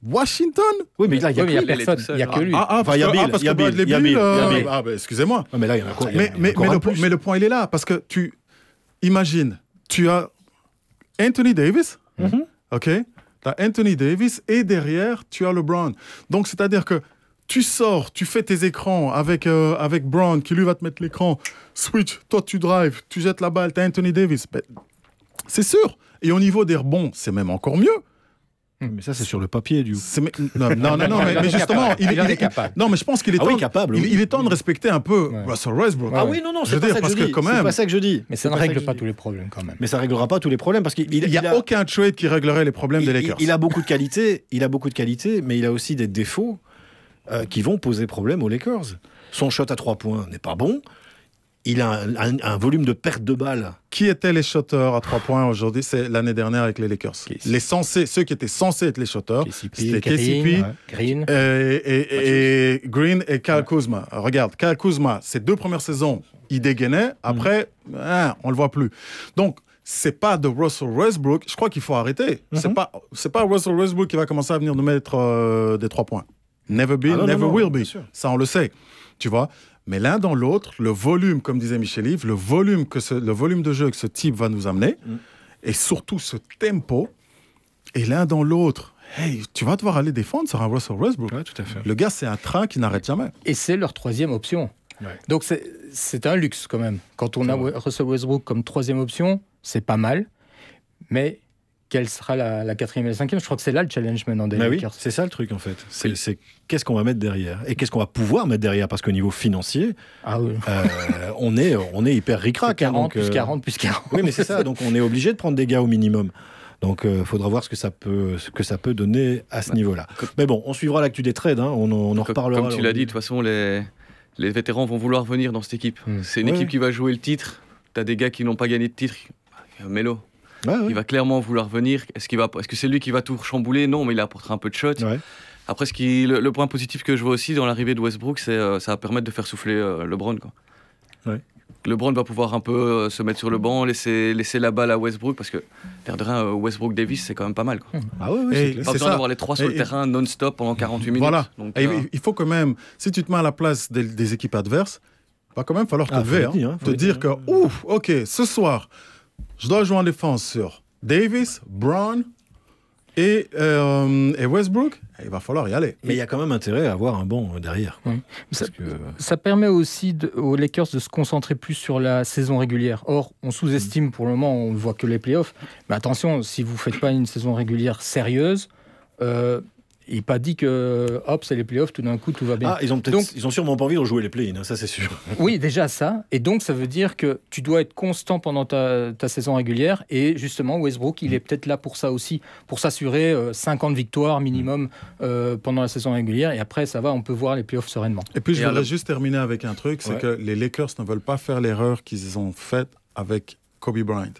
Washington? Oui, mais là, il y a y il est personne. Il y a que lui. Ah, ah, Enfin, il y a parce que- Bill, ah, parce y a que Bill, Bradley il y a Bill, Bill, y euh. Ah, bah, excusez-moi. Mais là, il y en a y Mais, y mais, encore mais un le, mais le point, il est là. Parce que tu. Imagine, tu as Anthony Davis, Mhm. OK Tu as Anthony Davis et derrière, tu as LeBron. Donc, c'est-à-dire que tu sors, tu fais tes écrans avec, euh, avec Brown qui lui va te mettre l'écran, switch, toi tu drives, tu jettes la balle, tu as Anthony Davis. Ben, c'est sûr. Et au niveau des rebonds, c'est même encore mieux. Mais ça, c'est sur le papier, du coup. Non, non, non, non, mais, justement, capable. il, Il est capable. Non, mais je pense qu'il est, Ah oui, temps- capable, il, oui. il est temps de respecter un peu Ouais. Russell Westbrook. Ah oui, non, non, c'est pas ça que je dis. quand C'est même- pas ça que je dis. Mais ça ne règle pas tous les problèmes quand même. Mais ça réglera pas tous les problèmes parce qu'il Il n'y a, aucun trade qui réglerait les problèmes des Lakers. il a beaucoup de qualités, il a beaucoup de qualités, mais il a aussi des défauts euh, qui vont poser problème aux Lakers. Son shot à trois points n'est pas bon. Il a un, un- un volume de perte de balles. Qui étaient les shooters à trois points aujourd'hui? C'est l'année dernière avec les Lakers. KCP. Les censés, ceux qui étaient censés être les shooters, KCP, c'était Green, KCP, ouais. Green. et, et- et Green et Kyle Kuzma. Regarde, Kyle Kuzma, ses deux premières saisons, il dégainait. Après, hein, on le voit plus. Donc, c'est pas de Russell Westbrook. Je crois qu'il faut arrêter. C'est pas, c'est pas Russell Westbrook qui va commencer à venir nous mettre euh, des trois points. Never been, Ah non, non, never non, will be. Ça, on le sait. Tu vois. Mais l'un dans l'autre, le volume, comme disait Michel-Yves, le volume que ce, le volume de jeu que ce type va nous amener, Mm. et surtout ce tempo, et l'un dans l'autre. Hey, tu vas devoir aller défendre sur un Russell Westbrook. tout à fait. Le gars, c'est un train qui n'arrête jamais. Et c'est leur troisième option. Ouais. Donc c'est- c'est un luxe quand même. Quand on a vrai. Russell Westbrook comme troisième option, c'est pas mal. Mais quelle sera la, la quatrième et la cinquième Je crois que c'est là le challenge maintenant des Bah oui, c'est ça le truc en fait. C'est qu'est-ce qu'on va mettre derrière et qu'est-ce qu'on va pouvoir mettre derrière parce qu'au niveau financier, Ah oui. euh, on est on est hyper ric-rac. hein, 40 donc, plus euh, 40 plus 40. Oui, mais c'est ça. Donc on est obligé de prendre des gars au minimum. Donc il faudra voir ce que ça peut ce que ça peut donner à ce niveau-là. Mais bon, on suivra l'actu des trades. hein, On, en- on en Co- reparlera. Comme tu l'as dit, de toute façon, les, les vétérans vont vouloir venir dans cette équipe. Mm. C'est une Ouais. équipe qui va jouer le titre. Tu as des gars qui n'ont pas gagné de titre. Melo, Ouais, ouais. il va clairement vouloir venir. Est-ce qu'il va, est-ce que c'est lui qui va tout chambouler Non, mais il apportera un peu de shot. Ouais. Après, ce qui, le, le point positif que je vois aussi dans l'arrivée de Westbrook, c'est euh, ça va permettre de faire souffler euh, LeBron. Quoi. Ouais. LeBron va pouvoir un peu euh, se mettre sur le banc, laisser, laisser la balle à Westbrook, parce que l'air de rien, euh, Westbrook Davis, c'est quand même pas mal. Quoi. Ah ouais, Et c'est. Pas besoin d'avoir les trois sur Et- le terrain non-stop pendant 48 minutes. Voilà. Donc, Et euh, il- faut quand même, si tu te mets à la place des, des équipes adverses, va quand même falloir te Ah, lever, hein, hein, te dire dire. que, ouf, ok, ce soir, je dois jouer en défense sur Davis, Brown et, euh, et Westbrook, il va falloir y aller. Mais il y a quand même intérêt à avoir un banc derrière. quoi. Oui. Ça, Parce que- ça permet aussi de- aux Lakers de se concentrer plus sur la saison régulière. Or, on sous-estime pour le moment, on ne voit que les playoffs. Mais attention, si vous ne faites pas une saison régulière sérieuse, euh, il n'est pas dit que hop, c'est les playoffs, tout d'un coup, tout va bien. Ah, ils ont peut-être, Donc- ils ont sûrement pas envie de rejouer les play-in, hein, ça c'est sûr. Oui, déjà ça. Et donc, ça veut dire que tu dois être constant pendant ta, ta saison régulière. Et justement, Westbrook, il est peut-être là pour ça aussi, pour s'assurer euh, 50 victoires minimum euh, pendant la saison régulière. Et après, ça va, on peut voir les playoffs sereinement. Et puis, je Et voudrais alors- juste terminer avec un truc, c'est Ouais. que les Lakers ne veulent pas faire l'erreur qu'ils ont faite avec Kobe Bryant.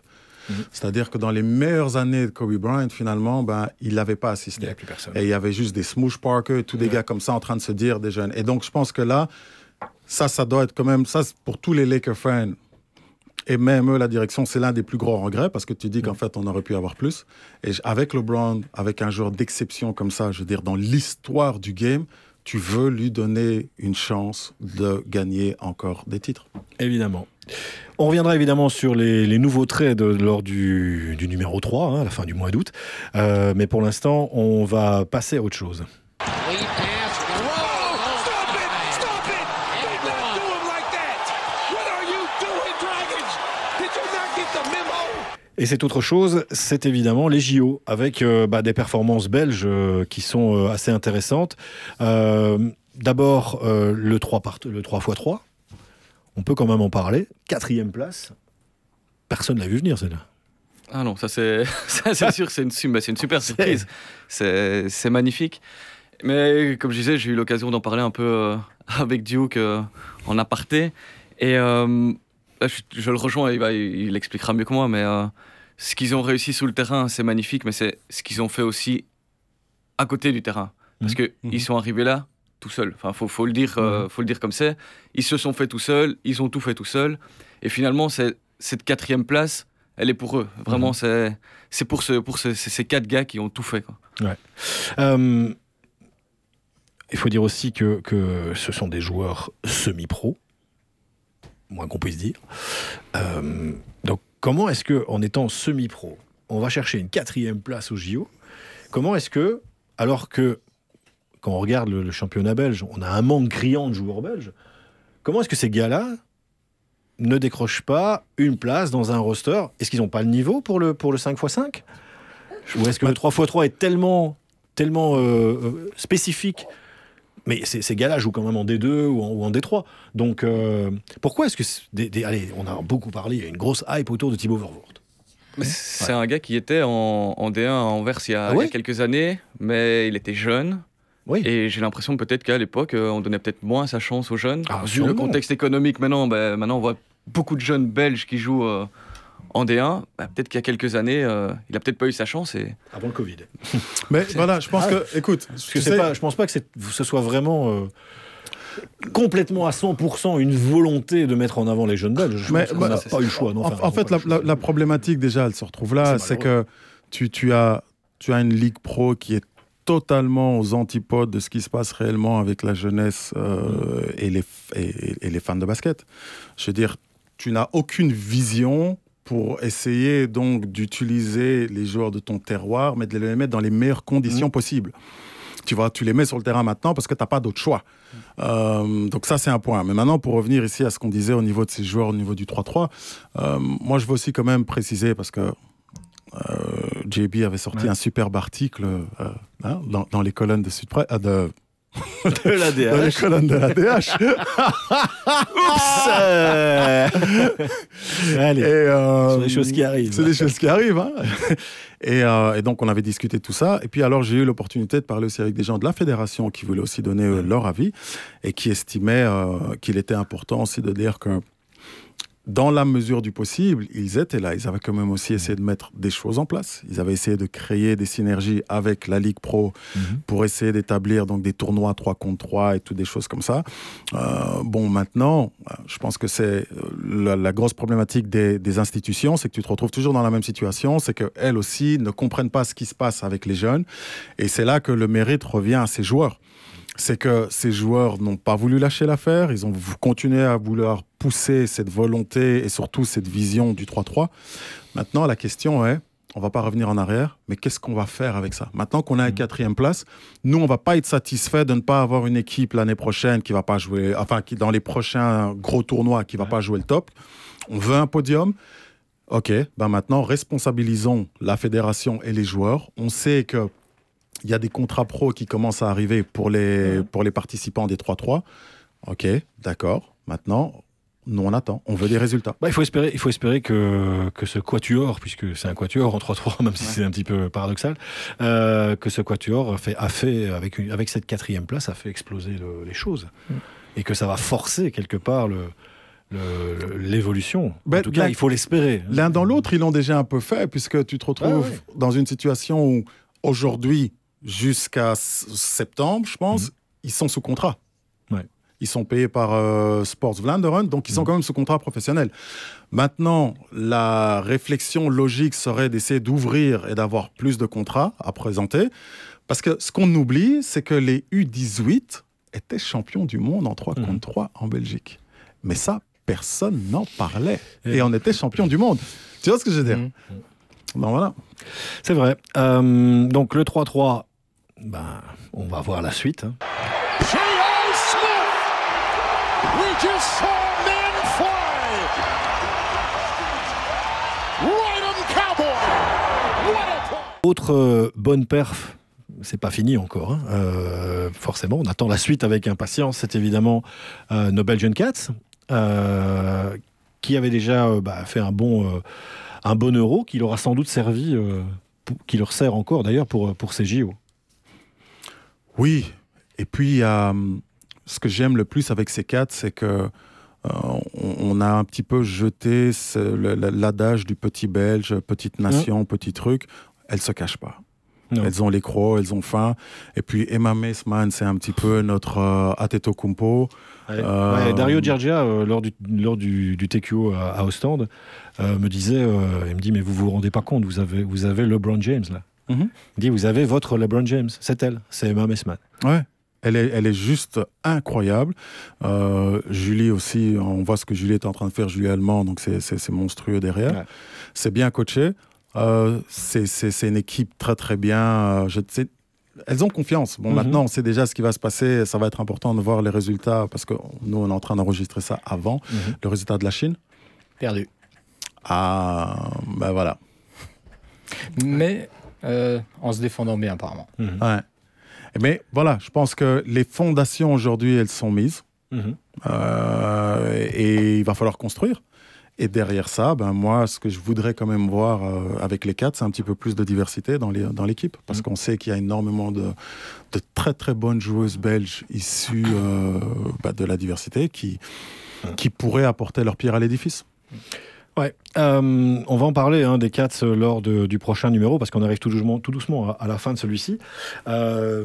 Mhm. C'est-à-dire que dans les meilleures années de Kobe Bryant, finalement, ben, il n'avait pas Il assisté. n'y a plus personne. Et il y avait juste des Smoosh Parker tous des gars comme ça en train de se dire, des jeunes. Et donc, je pense que là, ça, ça doit être quand même, ça, pour tous les Lakers fans, et même eux, la direction, c'est l'un des plus gros regrets parce que tu dis qu'en fait, on aurait pu avoir plus. Et avec LeBron, avec un joueur d'exception comme ça, je veux dire, dans l'histoire du game, tu veux lui donner une chance de gagner encore des titres. Évidemment. On reviendra évidemment sur les, les nouveaux trades lors du, du numéro 3, hein, à la fin du mois d'août. Euh, mais pour l'instant, on va passer à autre chose. Et c'est autre chose, c'est évidemment les JO, avec euh, bah, des performances belges euh, qui sont euh, assez intéressantes. Euh, D'abord, euh, le 3 par le 3x3, on peut quand même en parler. Quatrième place, personne ne l'a vu venir celle-là. Ah non, ça c'est c'est sûr, c'est une, su- bah, c'est une super surprise. C'est magnifique. Mais comme je disais, j'ai eu l'occasion d'en parler un peu euh, avec Duke euh, en aparté. Et euh, je, je le rejoins, il, va, il expliquera mieux que moi, mais ce qu'ils ont réussi sous le terrain, c'est magnifique, mais c'est ce qu'ils ont fait aussi à côté du terrain. Parce qu'ils Mhm. ils sont arrivés là tout seuls. Enfin, faut, faut, le dire, euh, faut le dire comme c'est. Ils se sont fait tout seuls, ils ont tout fait tout seuls. Et finalement, cette quatrième place, elle est pour eux. Vraiment, Mhm. c'est c'est pour, ce, pour ce- ces quatre gars qui ont tout fait. Quoi. Euh, il faut dire aussi que, que ce sont des joueurs semi-pro, moins qu'on puisse dire. Euh, donc, comment est-ce que, en étant semi-pro, on va chercher une quatrième place au JO Comment est-ce que, alors que, quand on regarde le, le championnat belge, on a un manque criant de joueurs belges, comment est-ce que ces gars-là ne décrochent pas une place dans un roster? Est-ce qu'ils n'ont pas le niveau pour le, pour le 5x5 Ou est-ce que le 3x3 est tellement, tellement euh, euh, spécifique mais ces, ces gars-là jouent quand même en D2 ou en, ou en D3. Donc, euh, pourquoi est-ce que... Des, des- allez, on a beaucoup parlé, il y a une grosse hype autour de Thibaut Vervoort. Mais C'est un gars qui était en, en D1 à Anvers il y, a, Ah il y a quelques années, mais il était jeune. Oui. Et j'ai l'impression peut-être qu'à l'époque, euh, on donnait peut-être moins sa chance aux jeunes. Ah, Vu le contexte économique maintenant, ben, maintenant on voit beaucoup de jeunes belges qui jouent euh, en D1. Ben, peut-être qu'il y a quelques années, euh, il a peut-être pas eu sa chance. Et... Avant le Covid. Mais voilà, je pense Ah. que, écoute, sais- je pense pas que ce soit vraiment euh, complètement à 100% une volonté de mettre en avant les jeunes belges. Je Mais, pense qu'on bah, n'a c'est- pas eu le choix. non, En, enfin, en on fait, la, pas le choix. la- la problématique déjà, elle se retrouve là, C'est c'est que tu, tu as, tu as une ligue pro qui est totalement aux antipodes de ce qui se passe réellement avec la jeunesse euh, et, les, et, et les fans de basket. Je veux dire, tu n'as aucune vision pour essayer donc d'utiliser les joueurs de ton terroir, mais de les mettre dans les meilleures conditions possibles. Tu vois, tu les mets sur le terrain maintenant parce que tu n'as pas d'autre choix. Euh, donc ça, c'est un point. Mais maintenant, pour revenir ici à ce qu'on disait au niveau de ces joueurs, au niveau du 3-3, euh, moi, je veux aussi quand même préciser, parce que JB avait sorti Ouais. un superbe article euh, hein, dans, dans les colonnes de Sudpresse, euh, de, De la dans les colonnes de la DH. Oups euh. Allez, euh, sont des choses qui arrivent. C'est des choses qui arrivent. hein. et, euh, et donc, on avait discuté de tout ça. Et puis, alors, j'ai eu l'opportunité de parler aussi avec des gens de la fédération qui voulaient aussi donner euh, leur avis et qui estimaient euh, qu'il était important aussi de dire que dans la mesure du possible, ils étaient là. Ils avaient quand même aussi essayé de mettre des choses en place. Ils avaient essayé de créer des synergies avec la Ligue Pro Mhm. pour essayer d'établir donc des tournois 3 contre 3 et toutes des choses comme ça. Euh, bon, maintenant, euh, je pense que c'est euh, la, la grosse problématique des, des institutions, c'est que tu te retrouves toujours dans la même situation, c'est qu'elles aussi ne comprennent pas ce qui se passe avec les jeunes. Et c'est là que le mérite revient à ces joueurs. C'est que ces joueurs n'ont pas voulu lâcher l'affaire, ils ont continué à vouloir poussé cette volonté et surtout cette vision du 3-3. Maintenant, la question est, on va pas revenir en arrière, mais qu'est-ce qu'on va faire avec ça? Maintenant qu'on a une quatrième place, nous, on va pas être satisfait de ne pas avoir une équipe l'année prochaine qui va pas jouer, enfin, qui dans les prochains gros tournois, qui va pas jouer le top. On veut un podium. Ok, ben maintenant, responsabilisons la fédération et les joueurs. On sait que il y a des contrats pro qui commencent à arriver pour les, pour les participants des 3-3. Ok, d'accord. Maintenant, nous, on attend. On veut des résultats. Bah, il faut espérer, il faut espérer que, que ce quatuor, puisque c'est un quatuor en 3-3, même si c'est un petit peu paradoxal, euh, que ce quatuor a fait, a fait avec, une- avec cette quatrième place, a fait exploser le- les choses. Et que ça va forcer quelque part le- l'évolution. Ben, en tout cas, il faut l'espérer. L'un dans l'autre, ils l'ont déjà un peu fait, puisque tu te retrouves Ah ouais. dans une situation où, aujourd'hui, jusqu'à septembre, je pense, ils sont sous contrat. Ils sont payés par euh, Sports Vlaanderen, donc ils sont quand même sous contrat professionnel. Maintenant, la réflexion logique serait d'essayer d'ouvrir et d'avoir plus de contrats à présenter. Parce que ce qu'on oublie, c'est que les U18 étaient champions du monde en 3 Mhm. contre 3 en Belgique. Mais ça, personne n'en parlait. Et- on était champion du monde. Tu vois ce que je veux dire? Mhm. Ben voilà. C'est vrai. Euh, donc le 3-3, ben, on va voir la suite. hein. J.O. Smith! We just saw men fly! Right on Cowboy! What a play! Autre euh, bonne perf, c'est pas fini encore. hein. Euh, forcément, on attend la suite avec impatience. C'est évidemment euh, nos Belgian Cats, euh, qui avait déjà euh, bah, fait un bon, euh, un bon euro, qui leur a sans doute servi, euh, pour- qui leur sert encore d'ailleurs pour, pour ces JO. Oui. Et puis, il y a, hum, ce que j'aime le plus avec ces quatre, c'est que euh, on, a un petit peu jeté l'adage du petit Belge, petite nation, petit truc. Elles se cachent pas. Non. Elles ont les crocs, elles ont faim. Et puis Emma Meisman, c'est un petit peu notre euh, Ateto Kumpo. Ouais. Euh, Ouais, Dario Giorgia, euh, lors, du, lors du, du TQO à, à Ostende, me disait, il me dit, mais vous vous rendez pas compte, vous avez, vous avez LeBron James là. Mhm. Il dit, vous avez votre LeBron James, c'est elle, c'est Emma Messman. Ouais. Elle est, elle est juste incroyable. Euh, Julie aussi, on voit ce que Julie est en train de faire, Julie Allemand, donc c'est- monstrueux derrière. Ouais. C'est bien coaché. Euh, c'est c'est- c'est une équipe très très bien. euh, je sais- elles ont confiance. Bon, Mhm. maintenant, on sait déjà ce qui va se passer. Ça va être important de voir les résultats parce que nous, on est en train d'enregistrer ça avant le résultat de la Chine. Perdu. Ah, ben voilà. Mais euh, en se défendant bien, apparemment. Mhm. Ouais. Mais voilà, je pense que les fondations aujourd'hui, elles sont mises. Mhm. Euh, et il va falloir construire. Et derrière ça, ben moi, ce que je voudrais quand même voir euh, avec les quatre, c'est un petit peu plus de diversité dans les- dans l'équipe. Parce Mhm. qu'on sait qu'il y a énormément de, de très très bonnes joueuses belges issues euh, bah, de la diversité qui, qui pourraient apporter leur pierre à l'édifice. Ouais, euh, on va en parler hein, des Cats euh, lors du prochain numéro parce qu'on arrive tout doucement, tout doucement à, à la fin de celui-ci. Euh,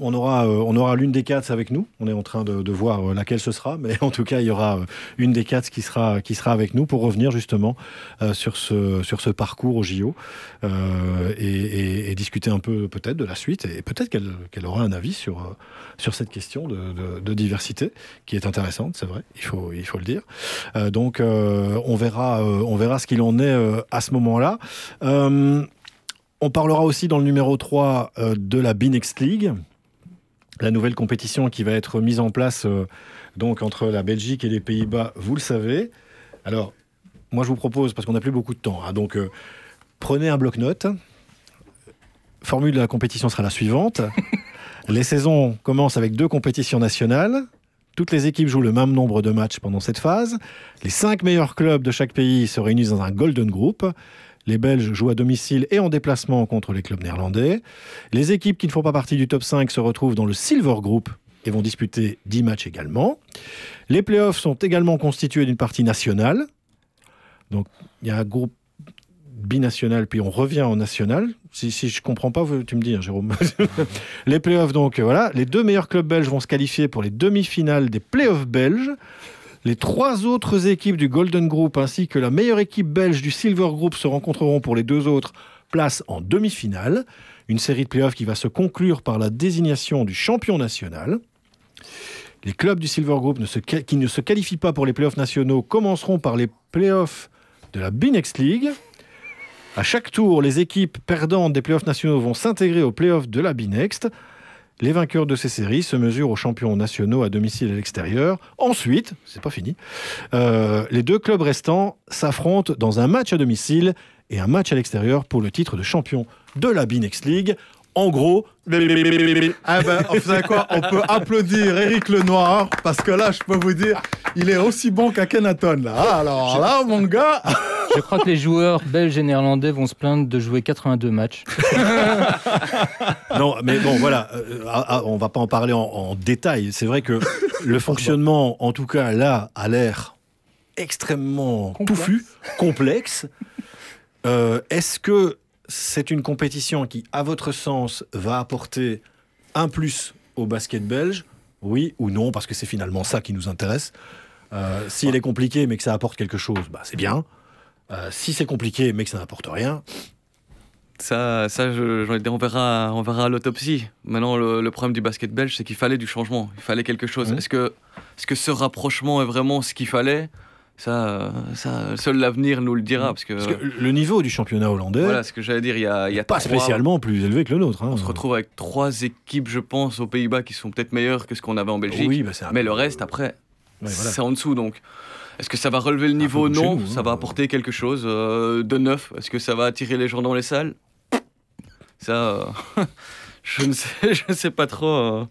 on aura, euh, on aura l'une des Cats avec nous. On est en train de, voir euh, laquelle ce sera, mais en tout cas, il y aura euh, une des Cats qui sera, avec nous pour revenir justement sur, ce, parcours au JO et, discuter un peu peut-être de la suite et peut-être qu'elle aura un avis sur, sur cette question de, de- diversité qui est intéressante, c'est vrai, il faut, il le dire. Donc on, verra, ce qu'il en est à ce moment-là. On parlera aussi dans le numéro 3 euh, de la Binext League, la nouvelle compétition qui va être mise en place euh, donc entre la Belgique et les Pays-Bas, vous le savez. Alors, moi je vous propose, parce qu'on n'a plus beaucoup de temps, hein, donc euh, prenez un bloc-notes. Formule de la compétition sera la suivante. les saisons commencent avec deux compétitions nationales. Toutes les équipes jouent le même nombre de matchs pendant cette phase. Les cinq meilleurs clubs de chaque pays se réunissent dans un Golden Group. Les Belges jouent à domicile et en déplacement contre les clubs néerlandais. Les équipes qui ne font pas partie du top 5 se retrouvent dans le Silver Group et vont disputer 10 matchs également. Les playoffs sont également constitués d'une partie nationale. Donc il y a un groupe binational, puis on revient en national. Si, si je comprends pas, tu me dis, hein, Jérôme. les playoffs, donc voilà. Les deux meilleurs clubs belges vont se qualifier pour les demi-finales des playoffs belges. Les trois autres équipes du Golden Group ainsi que la meilleure équipe belge du Silver Group se rencontreront pour les deux autres places en demi-finale. Une série de playoffs qui va se conclure par la désignation du champion national. Les clubs du Silver Group qui ne se qualifient pas pour les playoffs nationaux commenceront par les playoffs de la B-Next League. À chaque tour, les équipes perdantes des playoffs nationaux vont s'intégrer aux playoffs de la B-Next. Les vainqueurs de ces séries se mesurent aux champions nationaux à domicile et à l'extérieur. Ensuite, c'est pas fini, euh, les deux clubs restants s'affrontent dans un match à domicile et un match à l'extérieur pour le titre de champion de la B-Next League. En gros, Ah ben, vous savez quoi On peut applaudir Eric Lenoir parce que là, je peux vous dire, il est aussi bon qu'Akhenaton là. Ah, alors là, mon gars, Je crois que les joueurs belges et néerlandais vont se plaindre de jouer 82 matchs. non, mais bon, voilà, euh, ah, ah, on va pas en parler en, en détail. C'est vrai que le fonctionnement, en tout cas là, a l'air extrêmement Complexe. touffu, complexe. Euh, Est-ce que c'est une compétition qui, à votre sens, va apporter un plus au basket belge? Oui ou non Parce que c'est finalement ça qui nous intéresse. Euh, si elle est compliquée mais que ça apporte quelque chose, bah, c'est bien. Euh, si c'est compliqué mais que ça n'apporte rien, Ça, ça je- j'en ai dit, on verra, on verra à l'autopsie. Maintenant, le, le problème du basket belge, c'est qu'il fallait du changement. Il fallait quelque chose. Mhm. Est-ce que, est que ce rapprochement est vraiment ce qu'il fallait? Ça, ça, seul l'avenir nous le dira. Parce que, parce que le niveau du championnat hollandais, voilà ce que j'allais dire. Il y a, il y a pas trois- spécialement plus élevé que le nôtre. hein. On se retrouve avec trois équipes, je pense, aux Pays-Bas qui sont peut-être meilleures que ce qu'on avait en Belgique. Oui, bah, Mais le reste, après, Ouais, voilà. c'est en dessous. Donc, est-ce que ça va relever le niveau comme chez Non. nous, ça hein. va apporter quelque chose euh, de neuf? Est-ce que ça va attirer les gens dans les salles? Ça, euh, je ne sais, je ne sais pas trop. euh.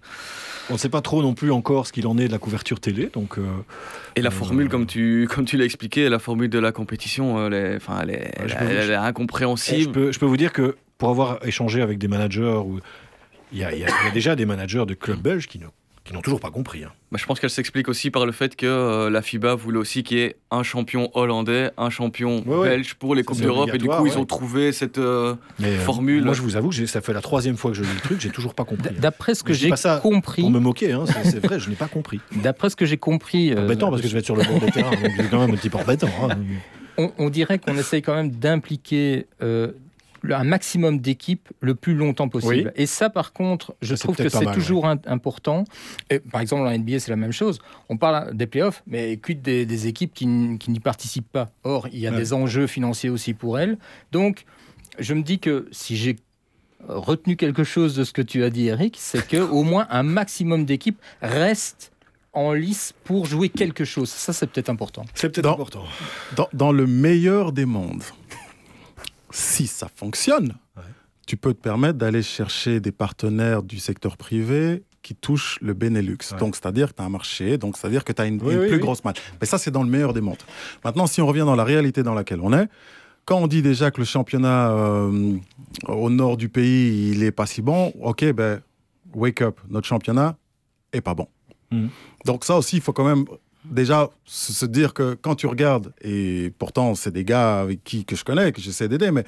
On ne sait pas trop non plus encore ce qu'il en est de la couverture télé, donc euh, Et la Euh, formule, comme tu, comme tu l'as expliqué, la formule de la compétition, elle est, enfin, elle est, Ouais, je elle- peux- elle est je incompréhensible. peux, je peux vous dire que pour avoir échangé avec des managers, y, y il y a déjà des managers de clubs belges qui ne- qui n'ont toujours pas compris. hein. Bah, je pense qu'elle s'explique aussi par le fait que euh, la FIBA voulait aussi qu'il y ait un champion hollandais, un champion Ouais, ouais. belge pour les Coupes d'Europe. Et du coup, ils ont trouvé cette. euh, Mais euh, Formule. moi, je vous avoue que ça fait la troisième fois que je lis le truc, j'ai toujours pas compris. hein. D'après ce que j'ai compris, Pour me moquer, hein, c'est vrai, je n'ai pas compris. d'après ce que j'ai compris, euh, Embêtant parce que je vais être sur le bord des terrains, donc c'est quand même un petit peu embêtant. hein. on, on dirait qu'on essaye quand même d'impliquer euh, un maximum d'équipes le plus longtemps possible. Et ça, par contre, je Ça, trouve que c'est toujours important. Et, par exemple, en NBA, c'est la même chose. On parle des playoffs, mais quid des, des équipes qui, n'y participent pas? Or, il y a Ouais. des enjeux financiers aussi pour elles. Donc, je me dis que si j'ai retenu quelque chose de ce que tu as dit, Eric, c'est que au moins un maximum d'équipes restent en lice pour jouer quelque chose. Ça, c'est peut-être important. C'est peut-être important. dans, dans le meilleur des mondes, si ça fonctionne, Ouais. tu peux te permettre d'aller chercher des partenaires du secteur privé qui touchent le Benelux. Ouais. Donc, c'est-à-dire que tu as un marché, donc c'est-à-dire que tu as une, Oui, une oui, plus oui. grosse match. Mais ça, c'est dans le meilleur des mondes. Maintenant, si on revient dans la réalité dans laquelle on est, quand on dit déjà que le championnat euh, au nord du pays, il est pas si bon, ok, ben, wake up, notre championnat est pas bon. Mhm. Donc ça aussi, il faut quand même déjà se dire que quand tu regardes, et pourtant c'est des gars avec qui que je connais, que j'essaie d'aider, mais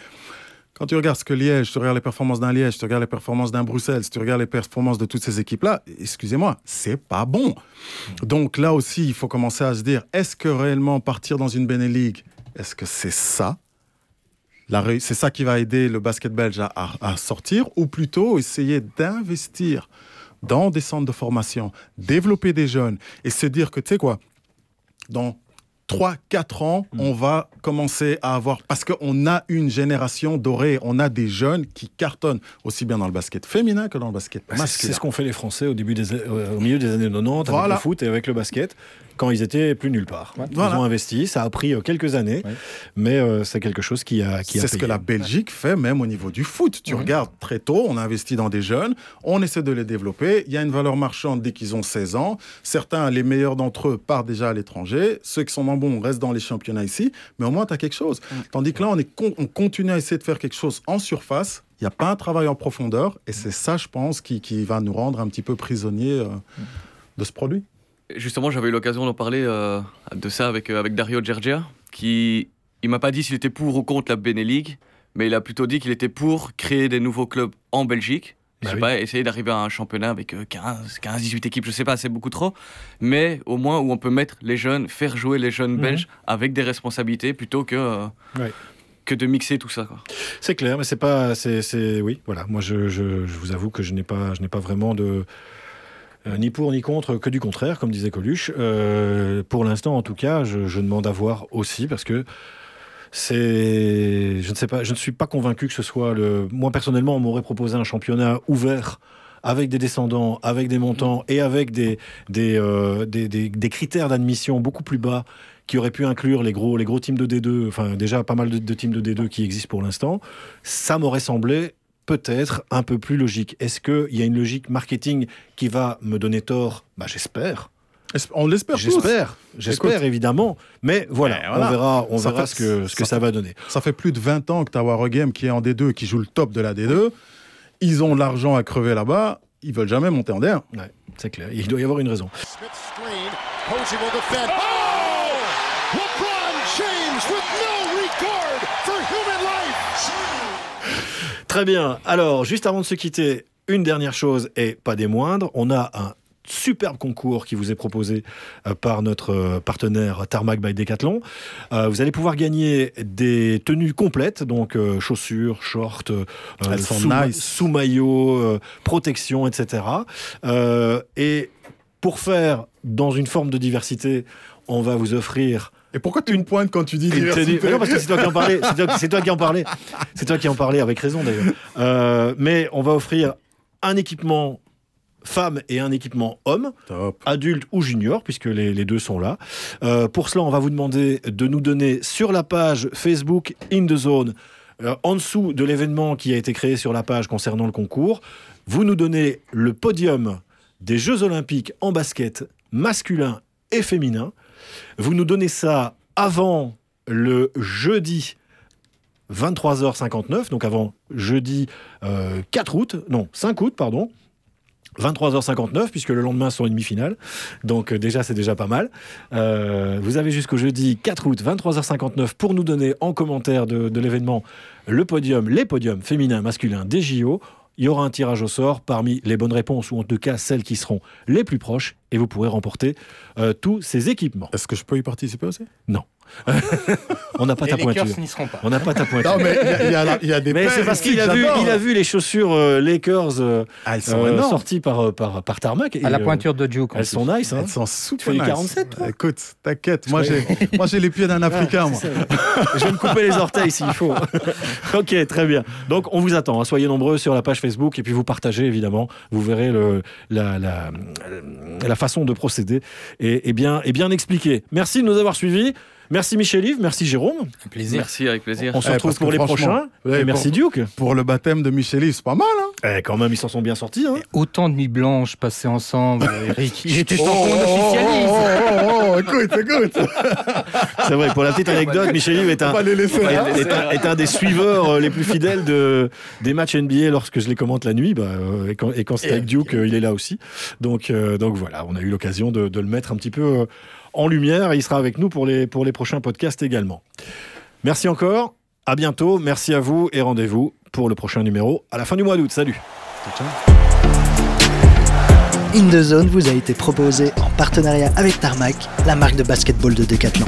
quand tu regardes ce que Liège, tu regardes les performances d'un Liège, tu regardes les performances d'un Bruxelles, tu regardes les performances de toutes ces équipes-là, excusez-moi, c'est pas bon. Donc là aussi, il faut commencer à se dire, est-ce que réellement partir dans une Benelux, est-ce que c'est ça C'est ça qui va aider le basket belge à sortir, ou plutôt essayer d'investir dans des centres de formation, développer des jeunes et se dire que, tu sais quoi, dans 3-4 ans, Mm. on va commencer à avoir... Parce qu'on a une génération dorée, on a des jeunes qui cartonnent aussi bien dans le basket féminin que dans le basket Bah, masculin. C'est ce qu'ont fait les Français au, début des, euh, au milieu des années 90 avec Voilà. le foot et avec le basket, quand ils étaient plus nulle part. Ils Voilà. ont investi, ça a pris euh, quelques années, Ouais. mais euh, c'est quelque chose qui a, qui a C'est ce que la Belgique fait même au niveau du foot. Tu regardes très tôt, on investit dans des jeunes, on essaie de les développer. Il y a une valeur marchande dès qu'ils ont 16 ans. Certains, les meilleurs d'entre eux, partent déjà à l'étranger. Ceux qui sont moins bons restent dans les championnats ici. Mais au moins, tu as quelque chose. Tandis que là, on, est con- on continue à essayer de faire quelque chose en surface. Il n'y a pas un travail en profondeur. Et c'est ça, je pense, qui, qui va nous rendre un petit peu prisonniers euh, de ce produit. Justement, j'avais eu l'occasion d'en parler euh, de ça avec, euh, avec Dario Gergia, qui il m'a pas dit s'il était pour ou contre la Benelux, mais il a plutôt dit qu'il était pour créer des nouveaux clubs en Belgique. Bah je sais oui. pas, essayer d'arriver à un championnat avec euh, 15, 15, 18 équipes, je sais pas, c'est beaucoup trop, mais au moins où on peut mettre les jeunes, faire jouer les jeunes Mhm. belges avec des responsabilités plutôt que, euh, Ouais. que de mixer tout ça. C'est clair, mais c'est pas, c'est, c'est- oui, voilà. Moi, je, je- je vous avoue que je n'ai pas, je n'ai pas vraiment de, Euh, ni pour ni contre, que du contraire, comme disait Coluche. Euh, pour l'instant, en tout cas, je, demande à voir aussi parce que c'est, je ne sais pas, je ne suis pas convaincu que ce soit le. Moi personnellement, on m'aurait proposé un championnat ouvert avec des descendants, avec des montants et avec des des, euh, des, des- critères d'admission beaucoup plus bas qui auraient pu inclure les gros les gros teams de D2. Enfin, déjà pas mal de teams de D2 qui existent pour l'instant. Ça m'aurait semblé peut-être un peu plus logique. Est-ce qu'il y a une logique marketing qui va me donner tort? Bah, J'espère. Es- On l'espère tous. J'espère. J'espère, évidemment. Mais voilà, Mais voilà. on verra, on Ça verra fait- ce que, ce que ça ça va donner. Ça fait plus de 20 ans que tu as Wargame qui est en D2 et qui joue le top de la D2. Ils ont de l'argent à crever là-bas. Ils veulent jamais monter en D1. Ouais, c'est clair. Il doit y avoir une raison. Smith screen. Posey will defend. Oh! LeBron James with no regard for human life. Très bien. Alors, juste avant de se quitter, une dernière chose et pas des moindres. On a un superbe concours qui vous est proposé euh, par notre euh, partenaire Tarmac by Decathlon. Euh, vous allez pouvoir gagner des tenues complètes, donc chaussures, shorts, Elles sont sous, nice. sous-maillot, euh, protection, etc. Et pour faire dans une forme de diversité, on va vous offrir Et pourquoi tu une pointe quand tu dis diversité non, parce que c'est toi qui en parlais. C'est toi, qui en parlais. C'est toi qui en parlais avec raison d'ailleurs. Euh, mais on va offrir un équipement femme et un équipement homme, Top. adulte ou junior, puisque les, les deux sont là. Euh, pour cela, on va vous demander de nous donner sur la page Facebook In The Zone, euh, en dessous de l'événement qui a été créé sur la page concernant le concours, vous nous donnez le podium des Jeux Olympiques en basket masculin et féminin. Vous nous donnez ça avant le jeudi 23h59, donc avant jeudi euh, 4 août, non, 5 août, pardon. 23h59, puisque le lendemain sont une demi-finale. Donc euh, déjà, c'est déjà pas mal. Euh, vous avez jusqu'au jeudi 4 août, 23h59, pour nous donner en commentaire de, de l'événement le podium, les podiums féminins, masculins des JO. Il y aura un tirage au sort parmi les bonnes réponses, ou en tout cas celles qui seront les plus proches, et vous pourrez remporter euh, tous ces équipements. Est-ce que je peux y participer aussi? On n'a pas Et ta les pointure. Lakers n'y seront pas. On n'a pas ta pointure. Non, mais il y a- y, des Mais c'est parce qu'il a vu, j'adore. il a vu les chaussures euh, Lakers euh, Ah, elles sont euh, sorties par, par, par Tarmac. et, À la pointure de Duke. elles sont nice. Hein. Elles sont super fais les nice. 47, toi Écoute, t'inquiète. Moi, j'ai, moi, j'ai les pieds d'un Africain, moi. C'est ça. Je vais me couper les orteils s'il faut. ok, très bien. Donc on vous attend. hein. Soyez nombreux sur la page Facebook et puis vous partagez évidemment. Vous verrez le, la, la, la façon de procéder et, et bien, et bien expliqué. Merci de nous avoir suivis. Merci Michel-Yves, merci Jérôme. Un plaisir. Merci, avec plaisir. On se Eh, retrouve pour les prochains. ouais, Et merci pour- Duke. Pour le baptême de Michel c'est pas mal, hein Eh, quand même, ils s'en sont bien sortis. Hein. Autant de nuits blanches passées ensemble, Eric. Il était Oh, temps qu'on officialise. oh, oh, oh, oh, écoute, écoute. C'est vrai, pour la petite anecdote, Michel-Yves est On un, laisser. hein. est, est un, est un des suiveurs euh, les plus fidèles de, des matchs NBA lorsque je les commente la nuit. Bah, euh, et quand, et quand c'est avec Duke, euh, il est là aussi. Donc, euh, donc voilà, on a eu l'occasion de, de le mettre un petit peu euh, en lumière et il sera avec nous pour les, pour les prochains podcasts également. Merci encore, à bientôt, merci à vous et rendez-vous pour le prochain numéro à la fin du mois d'août. Salut In the Zone vous a été proposé en partenariat avec Tarmac, la marque de basketball de Decathlon.